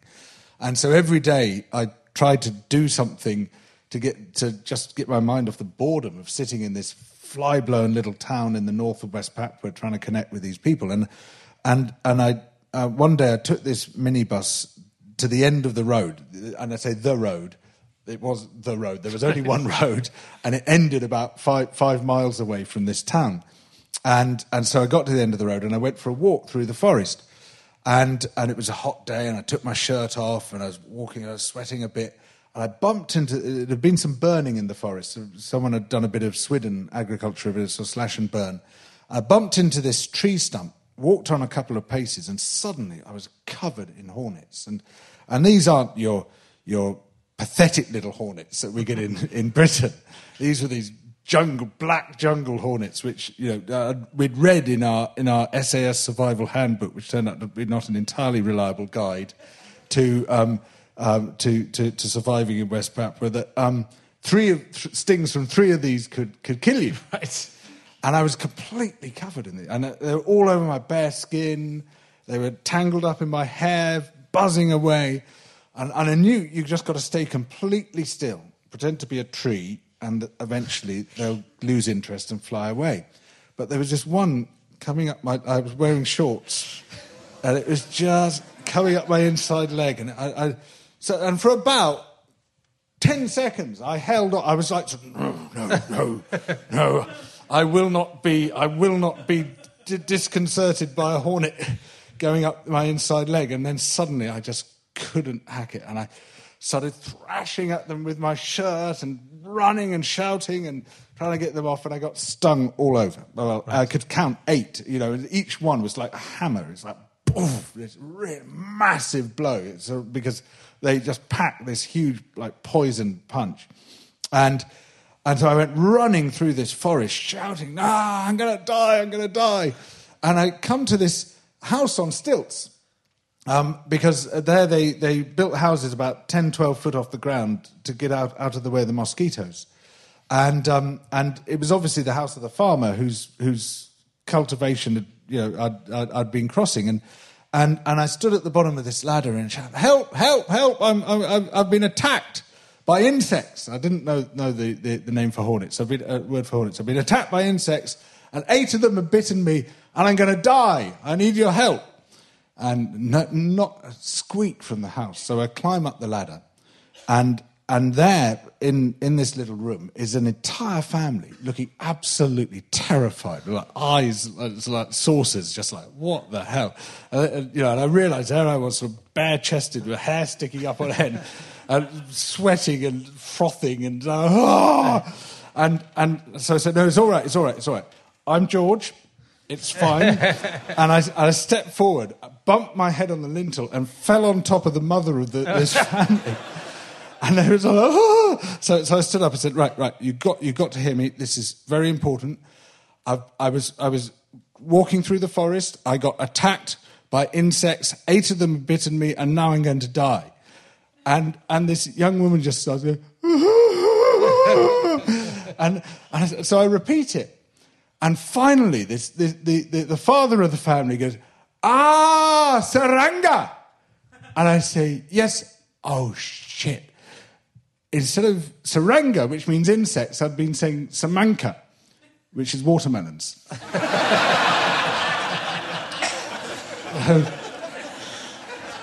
And so every day I tried to do something to get to just get my mind off the boredom of sitting in this fly-blown little town in the north of West Papua trying to connect with these people. And and and I uh, one day I took this minibus to the end of the road, and I say the road. It was the road. There was only one road, and it ended about five five miles away from this town. And and so I got to the end of the road, and I went for a walk through the forest. And, and it was a hot day, and I took my shirt off, and I was walking, and I was sweating a bit. And I bumped into, it had been some burning in the forest. Someone had done a bit of Swidden agriculture, a bit of sort of slash and burn. I bumped into this tree stump, walked on a couple of paces, and suddenly I was covered in hornets. And, and these aren't your, your pathetic little hornets that we get in, in Britain. These were these jungle, black jungle hornets, which you know uh, we'd read in our in our SAS survival handbook, which turned out to be not an entirely reliable guide to um, um, to, to to surviving in West Papua. That um, three of, th- stings from three of these could could kill you. Right. And I was completely covered in it, and uh, they were all over my bare skin. They were tangled up in my hair, buzzing away. And, and I knew you just got to stay completely still, pretend to be a tree, and eventually they'll lose interest and fly away. But there was just one coming up my. I was wearing shorts, and it was just coming up my inside leg, and I, I so and for about ten seconds I held on. I was like, no, no, no, no. I will not be. I will not be d- disconcerted by a hornet going up my inside leg, and then suddenly I just couldn't hack it, and I started thrashing at them with my shirt and running and shouting and trying to get them off, and I got stung all over. Well, I could count eight, you know, and each one was like a hammer. It's like, poof, this really massive blow. It's a, because they just packed this huge, like, poison punch. And, and so I went running through this forest, shouting, ah, I'm going to die, I'm going to die. And I come to this house on stilts. Um, because there they, they built houses about 10, 12 foot off the ground to get out, out of the way of the mosquitoes. And, um, and it was obviously the house of the farmer whose, whose cultivation you know, I'd, I'd, I'd been crossing. And, and, and I stood at the bottom of this ladder and shouted, Help, help, help, I'm, I'm, I've been attacked by insects. I didn't know, know the, the, the name for hornets, I've been, uh, word for hornets. I've been attacked by insects, and eight of them have bitten me, and I'm going to die. I need your help and no, not a squeak from the house. So I climb up the ladder, and and there in in this little room is an entire family looking absolutely terrified, with like eyes like, like saucers, just like what the hell, uh, and, you know. And I realised there I was, sort of bare chested with hair sticking up on end, and sweating and frothing and uh, ah! and and so I said, no, it's all right, it's all right, it's all right. I'm George. It's fine. and I, I stepped forward, bumped my head on the lintel, and fell on top of the mother of the, this family. And they was like, oh! so, so I stood up and said, right, right, you got, you got to hear me. This is very important. I, I, was, I was walking through the forest. I got attacked by insects. Eight of them bitten me, and now I'm going to die. And, and this young woman just starts going, and, and so I repeat it. And finally, this, the, the, the, the father of the family goes, Ah, Saranga. And I say, Yes. Oh, shit. Instead of saranga, which means insects, I'd been saying samanka, which is watermelons.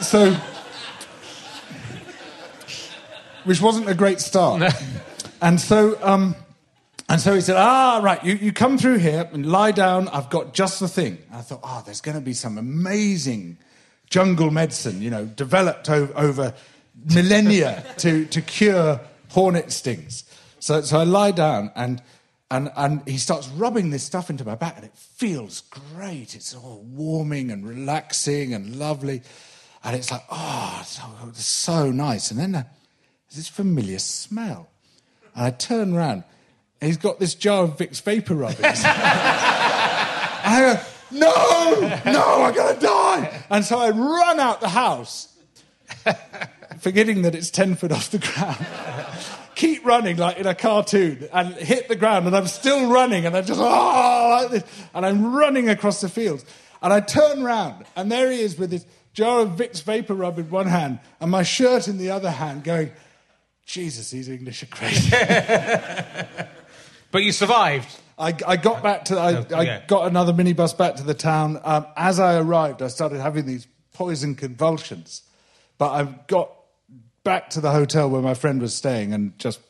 so, which wasn't a great start. and so, um, and so he said, "Ah, right, you, you come through here and lie down. I've got just the thing." And I thought, "Oh, there's going to be some amazing jungle medicine, you know, developed o- over millennia to to cure hornet stings." So, so I lie down and. And, and he starts rubbing this stuff into my back, and it feels great. It's all warming and relaxing and lovely. And it's like, oh, so, so nice. And then uh, there's this familiar smell. And I turn around, and he's got this jar of Vicks VapoRub. in his hand. and I go, no, no, I'm going to die. And so I run out the house, forgetting that it's 10 foot off the ground. Keep running like in a cartoon and hit the ground, and I'm still running, and I'm just, oh, like this. And I'm running across the fields. And I turn round, and there he is with his jar of Vicks VapoRub in one hand and my shirt in the other hand, going, Jesus, these English are crazy. But you survived. I, I got back to I, Oh, I got another minibus back to the town. Um, as I arrived, I started having these poison convulsions, but I got back to the hotel where my friend was staying and just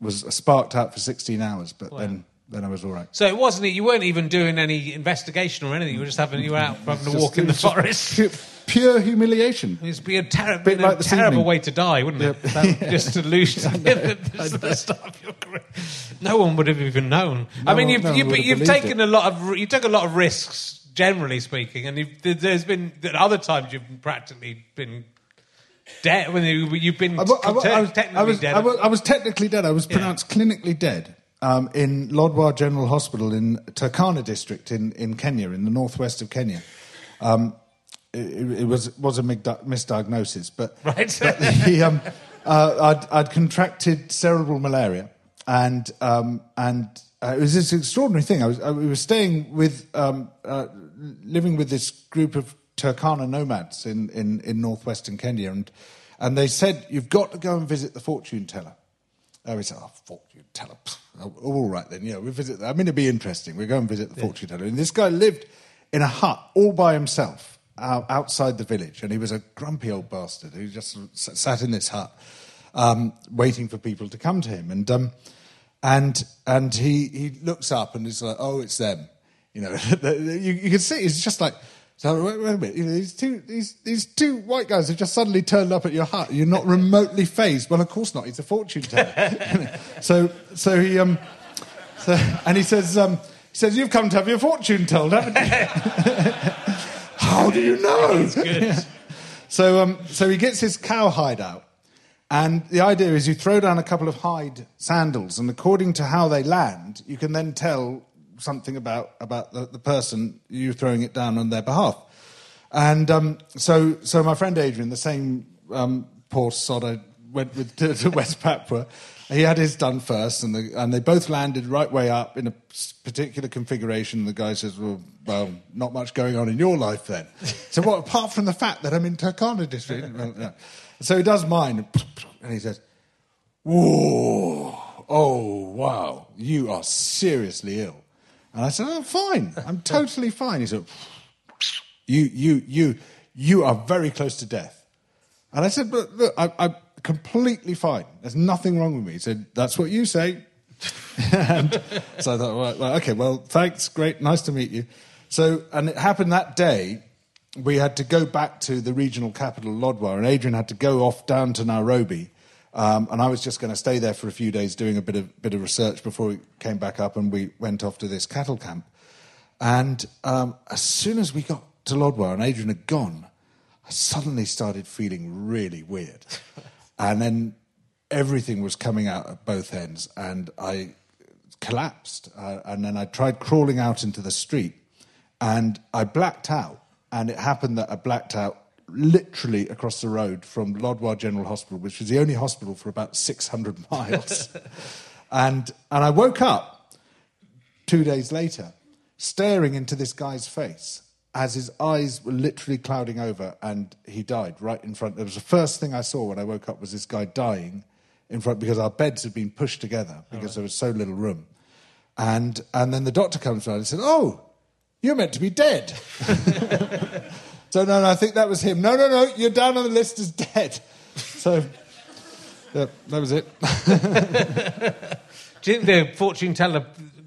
was sparked out for 16 hours. But then then I was all right. So it wasn't. You weren't even doing any investigation or anything. You were just having. You were out having a walk in the forest. Pure, humiliation. It'd be a, terri- Bit been a like this terrible evening. way to die, wouldn't it? Yep. That- just to lose the, the, the start of your career. No one would have even known. I mean, you've, no you've, would have you've taken it. a lot of you took a lot of risks, generally speaking, and there's been other times you've practically been dead when you, you've been I, wa- I, I was, technically was, dead. I was, I was technically dead. I was pronounced clinically dead um, in Lodwar General Hospital in Turkana district in, in Kenya, in the northwest of Kenya. Um, it, it was was a misdiagnosis, but, Right. but the, um, uh, I'd, I'd contracted cerebral malaria, and um, and uh, it was this extraordinary thing. I was I, we were staying with um, uh, living with this group of Turkana nomads in, in, in northwestern Kenya, and and they said you've got to go and visit the fortune teller. Oh, we said, oh, fortune teller. Oh, all right then, yeah, we visit. I mean, it'd be interesting. We go and visit the fortune teller. And this guy lived in a hut all by himself out, outside the village, and he was a grumpy old bastard who just sat in this hut, um, waiting for people to come to him. And um, and and he he looks up and he's like, oh, it's them. You know, you, you can see it's just like. So wait, wait a minute. You know, these two these these two white guys have just suddenly turned up at your hut. You're not remotely phased. Well, of course not. He's a fortune teller. so so he um so, and he says um he says you've come to have your fortune told, haven't you? How do you know? So, um, so he gets his cowhide out, and the idea is you throw down a couple of hide sandals, and according to how they land, you can then tell something about about the, the person you're throwing it down on their behalf. And um, so, so my friend Adrian, the same um, poor sod I went with to, to West Papua, he had his done first, and, the, and they both landed right way up in a particular configuration. The guy says, "Well, well, not much going on in your life then." so, what apart from the fact that I'm in Turkana district? So he does mine, and he says, "Whoa, oh wow, you are seriously ill." And I said, "Oh, fine, I'm totally fine." He said, "You, you, you, you are very close to death." And I said, but look, I, I'm completely fine. There's nothing wrong with me. He said, that's what you say. and so I thought, well, well, okay, well, thanks, great, nice to meet you. So, and it happened that day, we had to go back to the regional capital, Lodwar, and Adrian had to go off down to Nairobi. Um, and I was just going to stay there for a few days doing a bit of, bit of research before we came back up and we went off to this cattle camp. And um, as soon as we got to Lodwar and Adrian had gone, I suddenly started feeling really weird. and then everything was coming out at both ends, and I collapsed. Uh, and then I tried crawling out into the street, and I blacked out. And it happened that I blacked out literally across the road from Lodwar General Hospital, which was the only hospital for about 600 miles. and, and I woke up two days later, staring into this guy's face as his eyes were literally clouding over and he died right in front. It was the first thing I saw when I woke up was this guy dying in front because our beds had been pushed together because there was so little room. And, and then the doctor comes around and said, Oh, you're meant to be dead. so, no, no, I think that was him. No, no, no, you're down on the list as dead. So, yeah, that was it. Do you think the fortune teller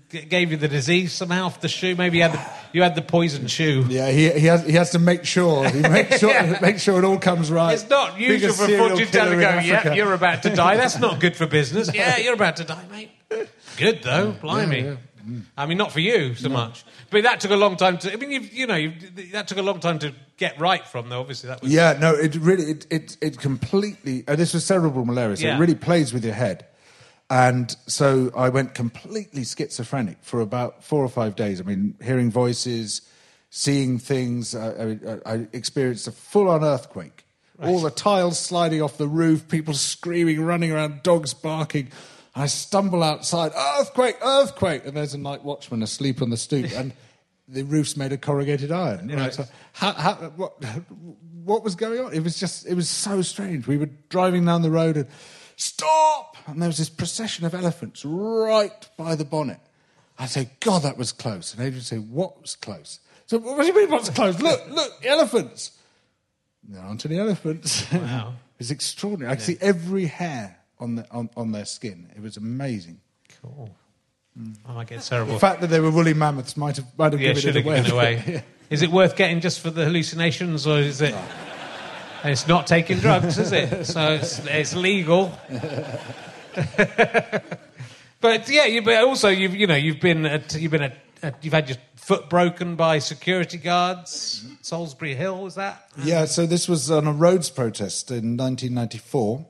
gave you the disease somehow off the shoe? Maybe you had the, you had the poison shoe. Yeah, he, he, has, he has to make sure. He makes sure, Yeah. make sure it all comes right. It's not usual for a fortune teller to go, yeah, you're about to die. That's not good for business. Yeah, you're about to die, mate. Good, though. Blimey. I mean, not for you so much. But that took a long time to... I mean, you've, you know, you've, that took a long time to get right from, though. Obviously, that was... Yeah, no, it really, it, it, it completely. Uh, this was cerebral malaria, so Yeah. it really plays with your head. And so I went completely schizophrenic for about four or five days. I mean, hearing voices, seeing things. I, I, I experienced a full-on earthquake. All the tiles sliding off the roof, people screaming, running around, dogs barking. I stumble outside, earthquake, earthquake, and there's a night watchman asleep on the stoop, and the roof's made of corrugated iron. Right. So how, how, what, what was going on? It was just, it was so strange. We were driving down the road and stop, and there was this procession of elephants right by the bonnet. I say, God, that was close. And Adrian say, What was close? So, what do you mean, what's close? Look, look, elephants. There aren't any elephants. Wow. it was extraordinary. I could see every hair on, the, on, on their skin. It was amazing. Cool. I might get terrible. The fact that they were woolly mammoths might have, might have yeah, given should it have away. given away. Is it worth getting just for the hallucinations, or is it... And it's not taking drugs, is it? So it's, it's legal. but yeah, you, but also you've you know you've been at, you've been at, at, you've had your foot broken by security guards. Salisbury Hill was that? Yeah, so this was on a roads protest in 1994,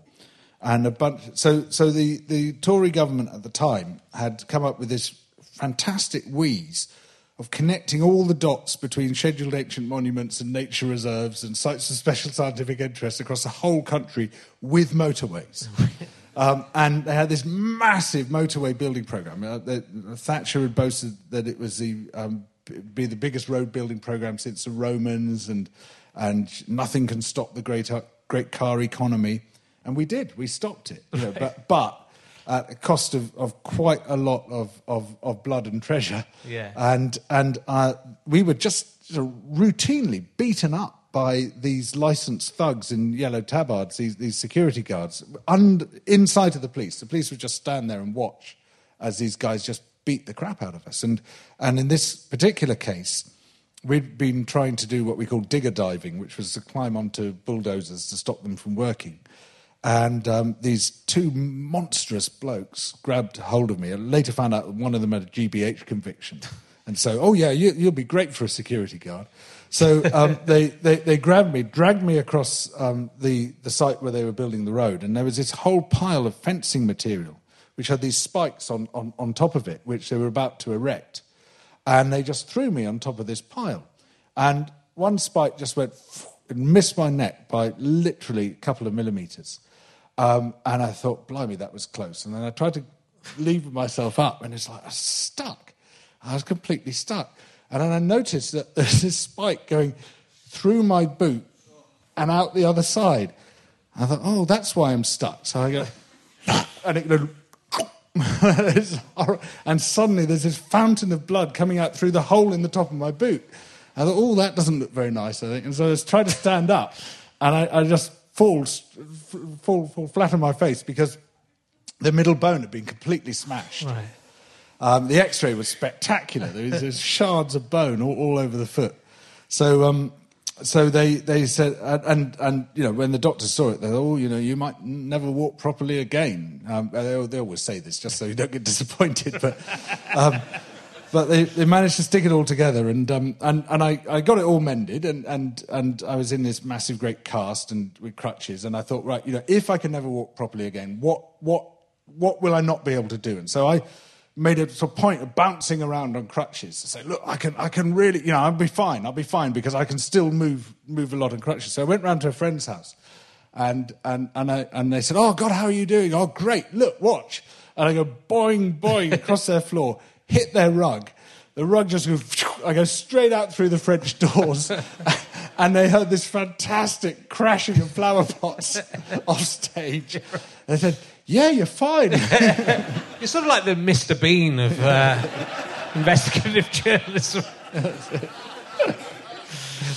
and a bunch. So, so the, the Tory government at the time had come up with this fantastic wheeze of connecting all the dots between scheduled ancient monuments and nature reserves and sites of special scientific interest across the whole country with motorways. Um, and they had this massive motorway building program. Uh, the, Thatcher had boasted that it was the um, be the biggest road building program since the Romans, and and nothing can stop the great uh, great car economy. And we did. We stopped it. You know, but but at a cost of, of quite a lot of, of, of blood and treasure. Yeah. And and uh, we were just sort of routinely beaten up by these licensed thugs in yellow tabards, these, these security guards, und, in sight of the police. The police would just stand there and watch as these guys just beat the crap out of us. And, and in this particular case, we'd been trying to do what we call digger diving, which was to climb onto bulldozers to stop them from working. And um, these two monstrous blokes grabbed hold of me. I later found out one of them had a GBH conviction. And so, oh, yeah, you, you'll be great for a security guard. So um, they, they, they grabbed me, dragged me across um, the, the site where they were building the road. And there was this whole pile of fencing material, which had these spikes on, on, on top of it, which they were about to erect. And they just threw me on top of this pile. And one spike just went and missed my neck by literally a couple of millimeters. Um, and I thought, blimey, that was close. And then I tried to lever myself up, and it's like I was stuck. I was completely stuck. And then I noticed that there's this spike going through my boot and out the other side. I thought, oh, that's why I'm stuck. So I go, and it goes, and suddenly there's this fountain of blood coming out through the hole in the top of my boot. I thought, oh, that doesn't look very nice, I think. And so I just tried to stand up, and I, I just fall, fall, fall flat on my face because the middle bone had been completely smashed. Right. Um, the X-ray was spectacular. There was there's shards of bone all, all over the foot. So, um, so they, they said, and, and and you know when the doctors saw it, they thought, oh, you know, you might never walk properly again. Um, they, they always say this just so you don't get disappointed, but. But they, they managed to stick it all together, and um, and and I, I got it all mended, and, and and I was in this massive great cast and with crutches, and I thought, right, you know, if I can never walk properly again, what what what will I not be able to do? And so I made a sort of point of bouncing around on crutches to say, look, I can I can really, you know, I'll be fine, I'll be fine because I can still move move a lot on crutches. So I went round to a friend's house, and and and I and they said, oh God, how are you doing? Oh great, look, watch, and I go boing boing across their floor hit their rug. The rug just goes, I go straight out through the French doors, and they heard this fantastic crashing of flower pots off stage. They said, Yeah, you're fine. You're sort of like the Mr. Bean of uh, investigative journalism.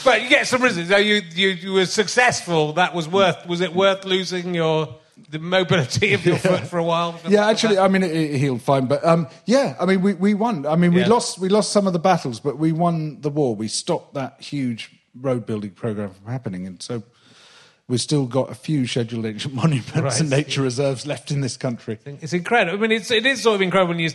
but you get some results. So you, you, you were successful. That was worth. Was it worth losing your the mobility of your foot for a while? yeah, actually, I mean, it, it healed fine. But um, yeah, I mean, we, we won. I mean, we Yeah. lost we lost some of the battles, but we won the war. We stopped that huge road building program from happening, and so we've still got a few scheduled ancient monuments Right. and nature reserves left in this country. It's incredible. I mean, it's, it is sort of incredible when you,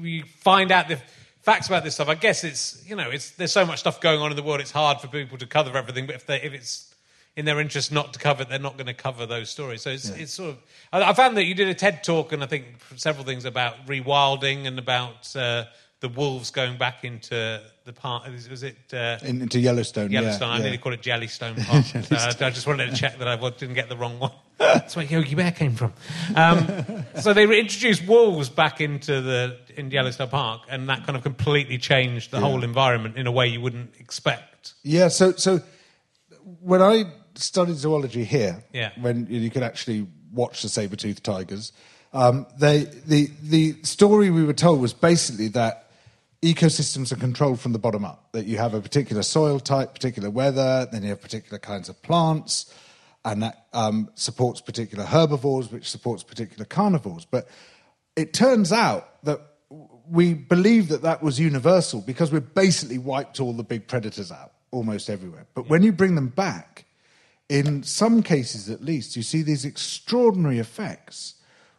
you find out the facts about this stuff. I guess it's you know, it's there's so much stuff going on in the world. It's hard for people to cover everything. But if they if it's in their interest not to cover it, they're not going to cover those stories. So it's, it's sort of. I, found that you did a TED talk and I think several things about rewilding and about uh, the wolves going back into the park. Was, it? Uh, In, into Yellowstone, yeah, Yellowstone. I yeah. nearly called it Jellystone Park. So I, I just wanted to check that I didn't get the wrong one. That's where Yogi Bear came from. Um, so they introduced wolves back into the in Yellowstone Park, and that kind of completely changed the whole environment in a way you wouldn't expect. Yeah, so so when I studied zoology here, Yeah. when you could actually watch the saber-toothed tigers, um, they the the story we were told was basically that ecosystems are controlled from the bottom up. That you have a particular soil type, particular weather, then you have particular kinds of plants, and that um, supports particular herbivores, which supports particular carnivores. But it turns out that we believe that that was universal because we've basically wiped all the big predators out almost everywhere. But when you bring them back, in some cases at least, you see these extraordinary effects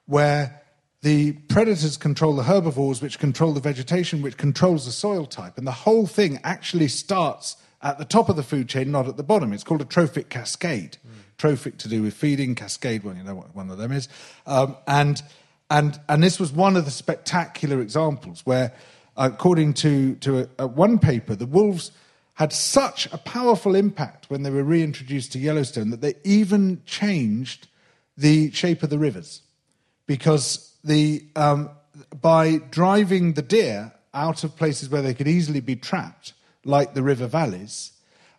where the predators control the herbivores, which control the vegetation, which controls the soil type. And the whole thing actually starts at the top of the food chain, not at the bottom. It's called a trophic cascade. Trophic to do with feeding, cascade, well, you know what one of them is. Um, and, and, and this was one of the spectacular examples where, according to, to a, a one paper, the wolves had such a powerful impact when they were reintroduced to Yellowstone that they even changed the shape of the rivers. Because the um, by driving the deer out of places where they could easily be trapped, like the river valleys,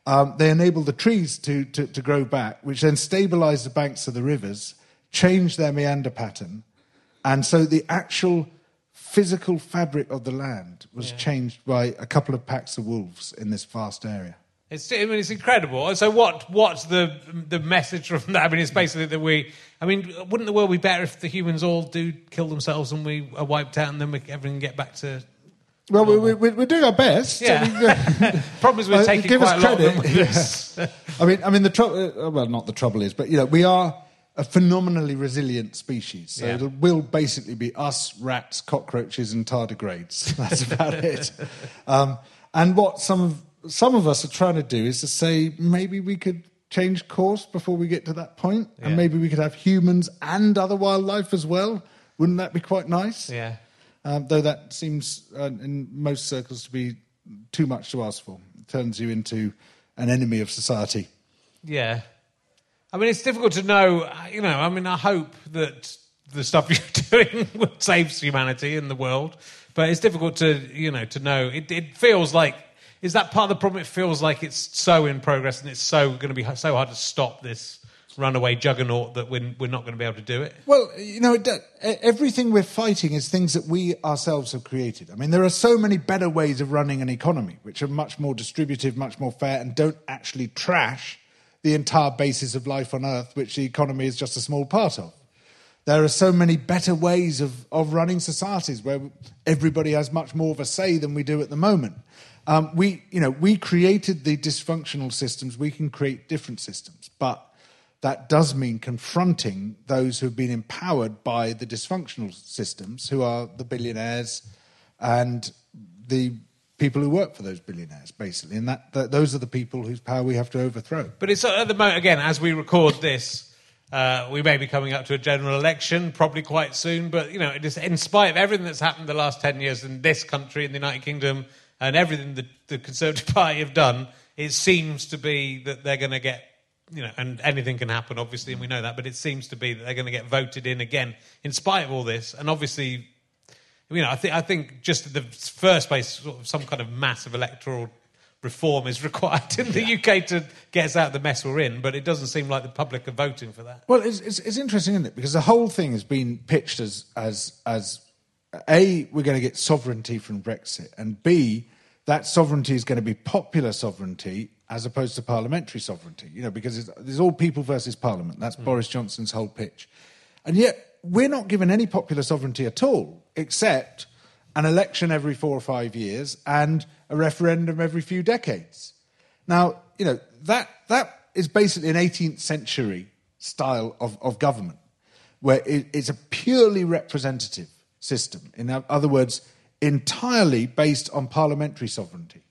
um, they enabled the trees to, to, to grow back, which then stabilized the banks of the rivers, changed their meander pattern, and so the actual physical fabric of the land was changed by a couple of packs of wolves in this vast area. It's, I mean, it's incredible. So, what? What's the the message from that? I mean, it's basically that we. I mean, wouldn't the world be better if the humans all do kill themselves and we are wiped out, and then we, everyone get back to? Well, we, we, we- we're doing our best. Yeah. I mean, Problem is, we're Uh, taking give us quite a lot of them credit. with. I mean, I mean the trouble. Well, not the trouble is, but you know, we are a phenomenally resilient species. So Yeah. it will basically be us, rats, cockroaches, and tardigrades. That's about it. Um, and what some of some of us are trying to do is to say maybe we could change course before we get to that point, Yeah. and maybe we could have humans and other wildlife as well. Wouldn't that be quite nice? Yeah. Um, though that seems, uh, in most circles, to be too much to ask for. It turns you into an enemy of society. Yeah. I mean, it's difficult to know. You know, I mean, I hope that the stuff you're doing saves humanity and the world, but it's difficult to, you know, to know. It, it feels like is that part of the problem? It feels like it's so in progress and it's so going to be so hard to stop this runaway juggernaut that we're, we're not going to be able to do it. Well, you know, everything we're fighting is things that we ourselves have created. I mean, there are so many better ways of running an economy, which are much more distributive, much more fair, and don't actually trash the entire basis of life on Earth, which the economy is just a small part of. There are so many better ways of, of running societies where everybody has much more of a say than we do at the moment. Um, we, you know, we created the dysfunctional systems. We can create different systems, but that does mean confronting those who have been empowered by the dysfunctional systems, who are the billionaires and the people who work for those billionaires, basically. And that, that those are the people whose power we have to overthrow. But it's at the moment, again, as we record this, uh, we may be coming up to a general election, probably quite soon. But, you know, it is, in spite of everything that's happened the last 10 years in this country, in the United Kingdom, and everything that the Conservative Party have done, it seems to be that they're going to get, you know, and anything can happen, obviously, and we know that, but it seems to be that they're going to get voted in again, in spite of all this. And obviously, you know, I think I think just at the first place, sort of some kind of massive electoral reform is required in the UK to get us out of the mess we're in, but it doesn't seem like the public are voting for that. Well, it's, it's, it's interesting, isn't it? Because the whole thing has been pitched as, as, as A, we're going to get sovereignty from Brexit, and B, that sovereignty is going to be popular sovereignty as opposed to parliamentary sovereignty, you know, because it's, there's all people versus parliament. That's mm. Boris Johnson's whole pitch. And yet, we're not given any popular sovereignty at all, except an election every four or five years and a referendum every few decades. Now, you know, that, that is basically an 18th century style of, of government, where it, it's a purely representative system. In other words, entirely based on parliamentary sovereignty.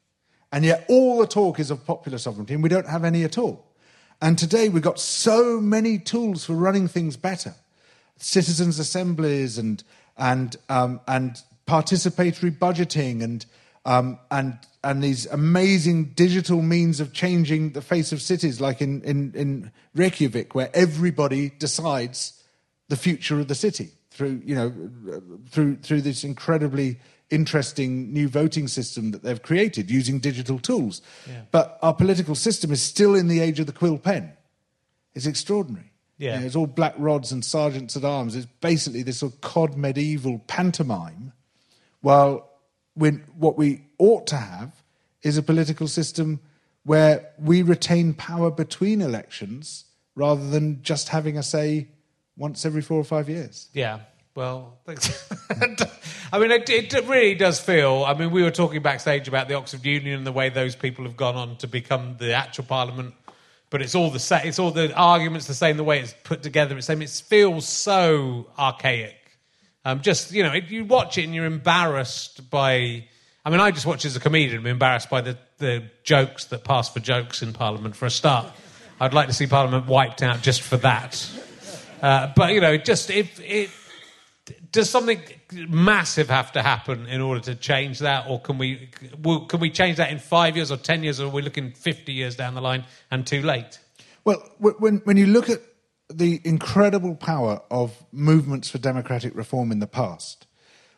And yet all the talk is of popular sovereignty, and we don't have any at all. And today we've got so many tools for running things better citizens' assemblies and, and, um, and participatory budgeting and, um, and, and these amazing digital means of changing the face of cities, like in, in, in Reykjavik, where everybody decides the future of the city through, you know, through, through this incredibly interesting new voting system that they've created using digital tools. Yeah. But our political system is still in the age of the quill pen. It's extraordinary. Yeah. You know, it's all black rods and sergeants at arms. It's basically this sort of cod medieval pantomime. Well, when, what we ought to have is a political system where we retain power between elections rather than just having a say once every four or five years. Yeah. Well, thanks. I mean, it, it, really does feel. I mean, we were talking backstage about the Oxford Union and the way those people have gone on to become the actual Parliament, but it's all the same. It's all the arguments the same. The way it's put together, it's same. It feels so archaic. Um, just you know, you watch it and you're embarrassed by. I mean, I just watch as a comedian. I'm embarrassed by the, the jokes that pass for jokes in Parliament. For a start, I'd like to see Parliament wiped out just for that. Uh, but you know, just if it does something massive have to happen in order to change that, or can we can we change that in five years or ten years, or are we looking fifty years down the line and too late? Well, when when you look at the incredible power of movements for democratic reform in the past,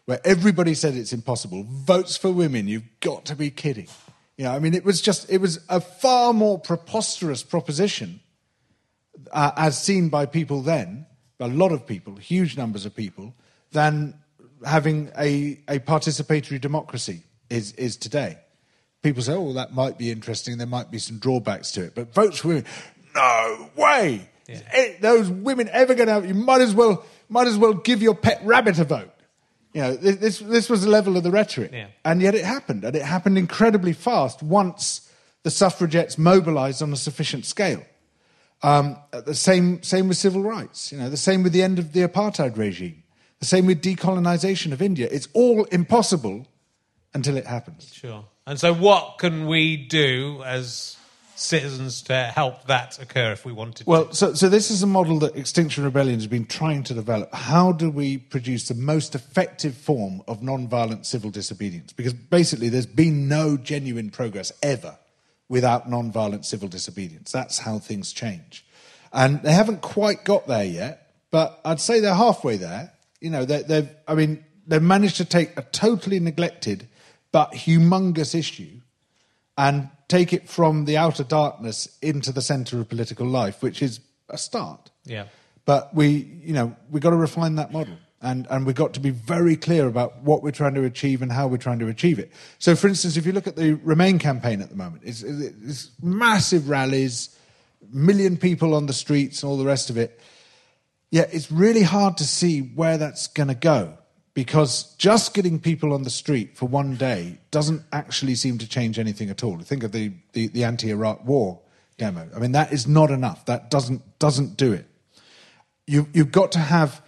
where everybody said it's impossible, votes for women, you've got to be kidding. You know, I mean, it was just it was a far more preposterous proposition uh, as seen by people then a lot of people, huge numbers of people, than having a, a participatory democracy is, is today. People say, oh, that might be interesting, there might be some drawbacks to it, but votes for women, no way! Yeah. It, those women ever going to have, you might as well, might as well give your pet rabbit a vote. You know, this, this was the level of the rhetoric. Yeah. And yet it happened, and it happened incredibly fast once the suffragettes mobilized on a sufficient scale. Um, the same, same with civil rights, you know, the same with the end of the apartheid regime, the same with decolonization of India. It's all impossible until it happens. Sure. And so, what can we do as citizens to help that occur if we wanted well, to? so, so this is a model that Extinction Rebellion has been trying to develop. How do we produce the most effective form of non-violent civil disobedience? Because basically, there's been no genuine progress ever without non-violent civil disobedience. That's how things change. And they haven't quite got there yet, but I'd say they're halfway there. You know, they, they've, I mean, they've managed to take a totally neglected but humongous issue and take it from the outer darkness into the centre of political life, which is a start. Yeah. But we, you know, we've got to refine that model and, and we've got to be very clear about what we're trying to achieve and how we're trying to achieve it. So, for instance, if you look at the Remain campaign at the moment, it's, it's massive rallies, million people on the streets, and all the rest of it. Yeah, it's really hard to see where that's going to go because just getting people on the street for one day doesn't actually seem to change anything at all. Think of the, the, the anti Iraq war demo. I mean, that is not enough. That doesn't, doesn't do it. You, you've got to have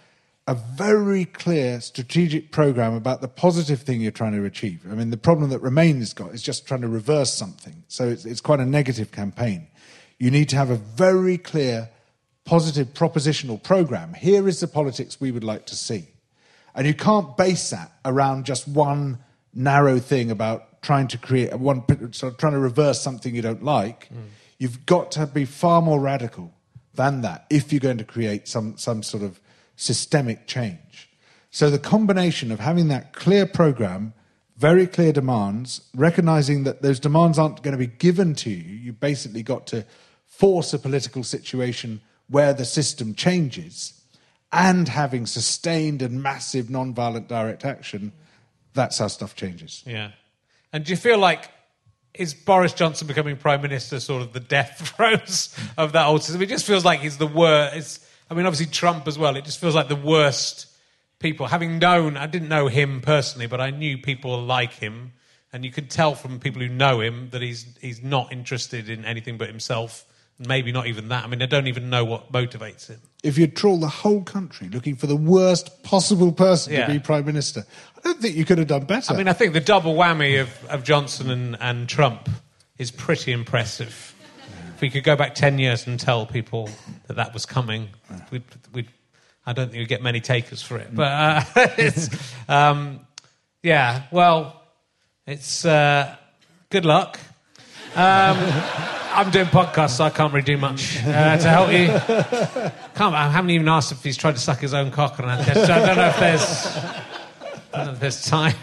a very clear strategic program about the positive thing you're trying to achieve. I mean, the problem that Remain has got is just trying to reverse something. So it's, it's quite a negative campaign. You need to have a very clear, positive propositional program. Here is the politics we would like to see. And you can't base that around just one narrow thing about trying to create one sort of trying to reverse something you don't like. Mm. You've got to be far more radical than that if you're going to create some some sort of systemic change. So the combination of having that clear program, very clear demands, recognizing that those demands aren't going to be given to you. You basically got to force a political situation where the system changes, and having sustained and massive non-violent direct action. That's how stuff changes. Yeah. And do you feel like is Boris Johnson becoming prime minister sort of the death throes of that old system? It just feels like he's the worst. I mean, obviously Trump as well. It just feels like the worst people. Having known, I didn't know him personally, but I knew people like him, and you could tell from people who know him that he's he's not interested in anything but himself. Maybe not even that. I mean, I don't even know what motivates him. If you trawl the whole country looking for the worst possible person Yeah. to be prime minister, I don't think you could have done better. I mean, I think the double whammy of, of Johnson and, and Trump is pretty impressive. If we could go back 10 years and tell people that that was coming, we'd, we'd, I don't think we'd get many takers for it. But uh, it's, um, yeah, well, it's uh, good luck. Um, I'm doing podcasts, so I can't really do much uh, to help you. Can't, I haven't even asked if he's tried to suck his own cock, and I, I don't know if there's, know if there's time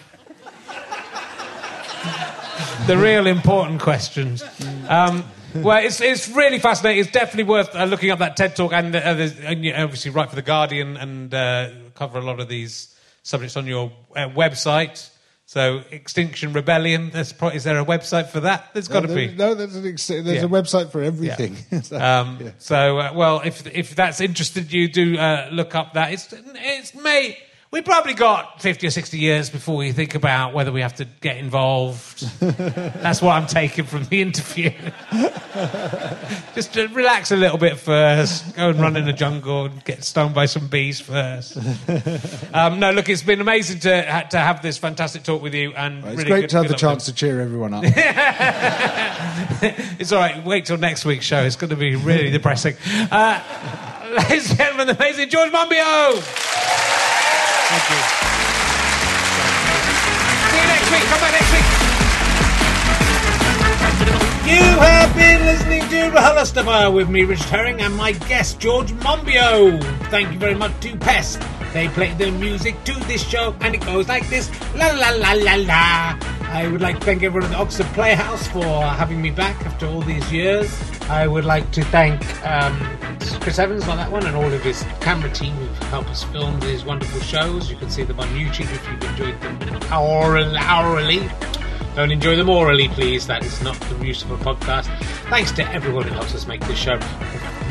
the real important questions. Um, well, it's, it's really fascinating. It's definitely worth uh, looking up that TED talk, and, uh, and you obviously write for the Guardian and uh, cover a lot of these subjects on your uh, website. So, Extinction Rebellion. There's pro- is there a website for that? There's got to no, be. No, there's, an ex- there's Yeah. a website for everything. So, Um, yeah. So, uh, well, if if that's interested you, do uh, look up that. It's it's May. We probably got fifty or sixty years before we think about whether we have to get involved. that's what I'm taking from the interview. Just to relax a little bit first. Go and run in the jungle and get stoned by some bees first. um, no, look, it's been amazing to ha- to have this fantastic talk with you, and It's really great good- to have good the luck chance to cheer everyone up. it's all right. Wait till next week's show. It's going to be really depressing. Uh, ladies and gentlemen, the amazing George Monbiot. Thank you. See you next week. Come back next week. You have been listening to RHLSTP with me, Richard Herring, and my guest, George Monbiot. Thank you very much to Pest. They play the music to this show, and it goes like this La la la la la. I would like to thank everyone at the Oxford Playhouse for having me back after all these years. I would like to thank um, Chris Evans on that one and all of his camera team who've helped us film these wonderful shows. You can see them on YouTube if you've enjoyed them hourly. hourly. Don't enjoy them orally, please. That is not the use of a podcast. Thanks to everyone who helps us make this show.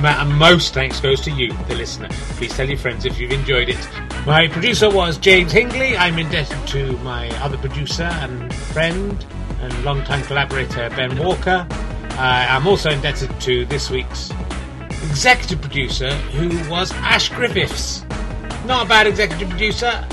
And most thanks goes to you, the listener. Please tell your friends if you've enjoyed it. My producer was James Hingley. I'm indebted to my other producer and friend and longtime collaborator, Ben Walker. Uh, I'm also indebted to this week's executive producer, who was Ash Griffiths. Not a bad executive producer.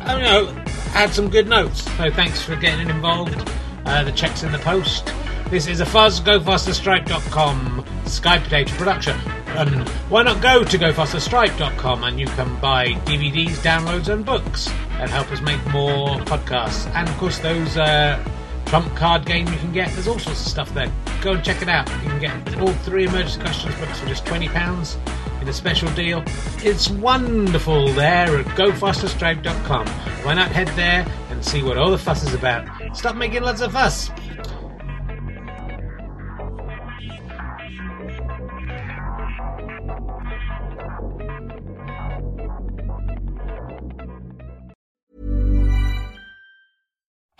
I don't know, had some good notes. So thanks for getting involved. Uh, the check's in the post. This is a fuzz, gofasterstripe.com Sky Potato production. And why not go to gofasterstripe.com and you can buy DVDs, downloads, and books and help us make more podcasts. And of course, those uh, Trump card game you can get. There's all sorts of stuff there. Go and check it out. You can get all three emergency questions books for just twenty pounds in a special deal. It's wonderful there at gofasterstripe.com. Why not head there and see what all the fuss is about? Stop making lots of fuss.